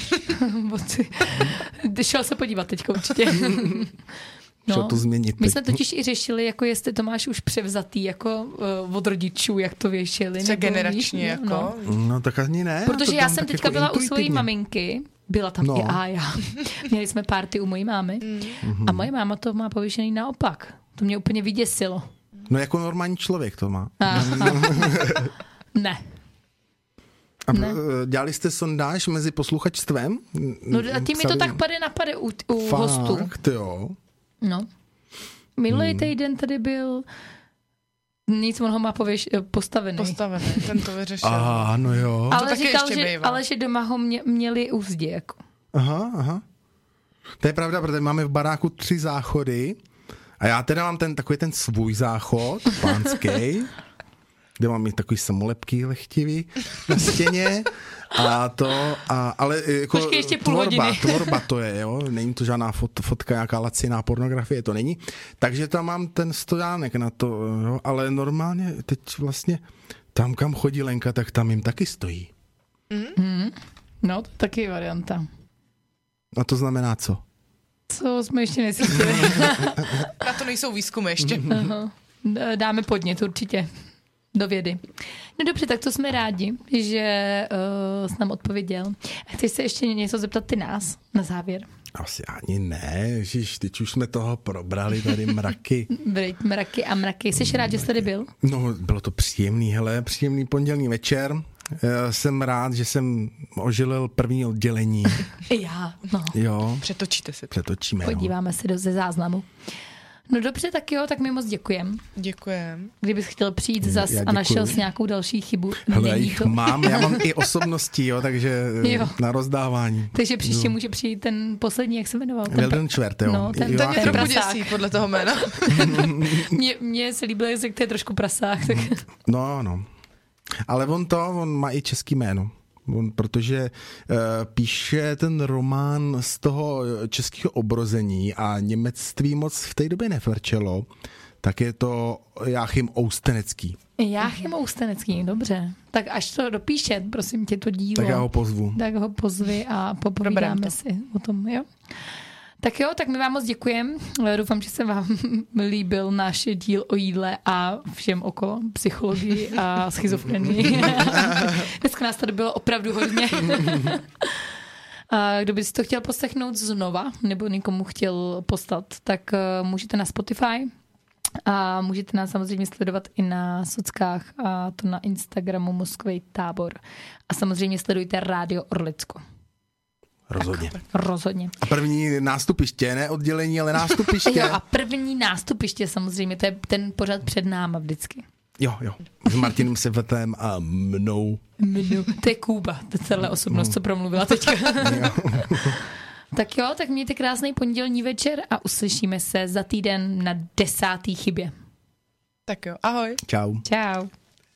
Šel se podívat teď určitě. Šel to změnit My teď. jsme totiž i řešili, jako jestli to máš už převzatý jako uh, od rodičů, jak to věšili. Třeba generačně víš, jako. No. No tak ani ne. Protože to já dám jsem teďka jako byla u svojí intuitivně. maminky, byla tam No. i Ája. Měli jsme party u mojí mámy Mhm. a moje máma to má pověšený naopak. To mě úplně vyděsilo. No jako normální člověk to má. Ne. A Ne. eh, dělali jste sondáž mezi posluchačstvem? No a tím mi to tak pade na pade u, u hostů. Fakt, jo. No. Minulý Hmm. týden tady byl nic, on ho má pověš, postavený. Postavený, ten to vyřešil. Aha, no jo. To ale, taky říkal, ještě že, bývá. ale že doma ho mě, měli u zdi. Jako. Aha, aha. To je pravda, protože máme v baráku tři záchody a já teda mám ten takový ten svůj záchod, pánský, kde mám i takový samolepky lechtivý na stěně a to, a, ale jako Počkej, ještě půl tvorba, hodiny. tvorba to je, jo, není to žádná fot, fotka, nějaká laciná pornografie, to není, takže tam mám ten stojánek na to, jo, ale normálně teď vlastně tam, kam chodí Lenka, tak tam jim taky stojí. No, to taky je varianta. A to znamená co? Co jsme ještě nezjistili. Na to nejsou výzkumy ještě. Aha. Dáme podnět určitě do vědy. No dobře, tak to jsme rádi, že uh, jsi nám odpověděl. A chceš se ještě něco zeptat ty nás na závěr? Asi ani ne, ježiš, teď už jsme toho probrali tady mraky. Byly mraky a mraky. Jsi rád, že jsi tady byl? No, bylo to příjemný, hele, příjemný pondělní večer. Eh, Jsem rád, že jsem ožilil první oddělení. I já, no. Jo, Přetočíte to. přetočíme. jo. Podíváme se do ze záznamu. No dobře, tak jo, tak mi moc děkujem. Děkujem. Kdybys chtěl přijít zas Já a našel s nějakou další chybu, Hele, já není jich to. mám, já mám i osobnosti, jo, takže eh, Jo. na rozdávání. Takže příště Jo. může přijít ten poslední, jak se jmenoval? Ten Wilden Čvert, jo. No, ten- To mě Joachim. ten trochu prasák. děsí podle toho jména. Mně, mně se líbilo, jak to je trošku prasák. Tak... No, no. Ale on to, on má i český jméno. On, protože uh, píše ten román z toho českého obrození a němectví moc v té době nefrčelo, tak je to Jáchym Oustenecký. Jáchym Oustenecký, dobře. Tak až to dopíše, prosím tě, to dílo. Tak já ho pozvu. tak ho pozvi a popovídáme si o tom, jo? Tak jo, tak my vám moc děkujeme. Doufám, že se vám líbil náš díl o jídle a všem okolo, psychologii a schizofrenii. Dneska nás tady bylo opravdu hodně. A kdo by si to chtěl poslechnout znova, nebo někomu chtěl postat, tak eh, můžete na Spotify, a můžete nás samozřejmě sledovat i na sockách a to na Instagramu Moskvej tábor. A samozřejmě sledujte Rádio Orlicko. Rozhodně. Rozhodně. A první nástupiště, ne oddělení, ale nástupiště. Jo, a první nástupiště samozřejmě, to je ten pořad před náma vždycky. jo, jo. S Martinem Sevetem a mnou. Mnu. To je Kuba, to je celá osobnost, co promluvila teďka. tak jo, tak mějte krásný pondělní večer a uslyšíme se za týden na desátý chybě. Tak jo, ahoj. Čau. Ciao.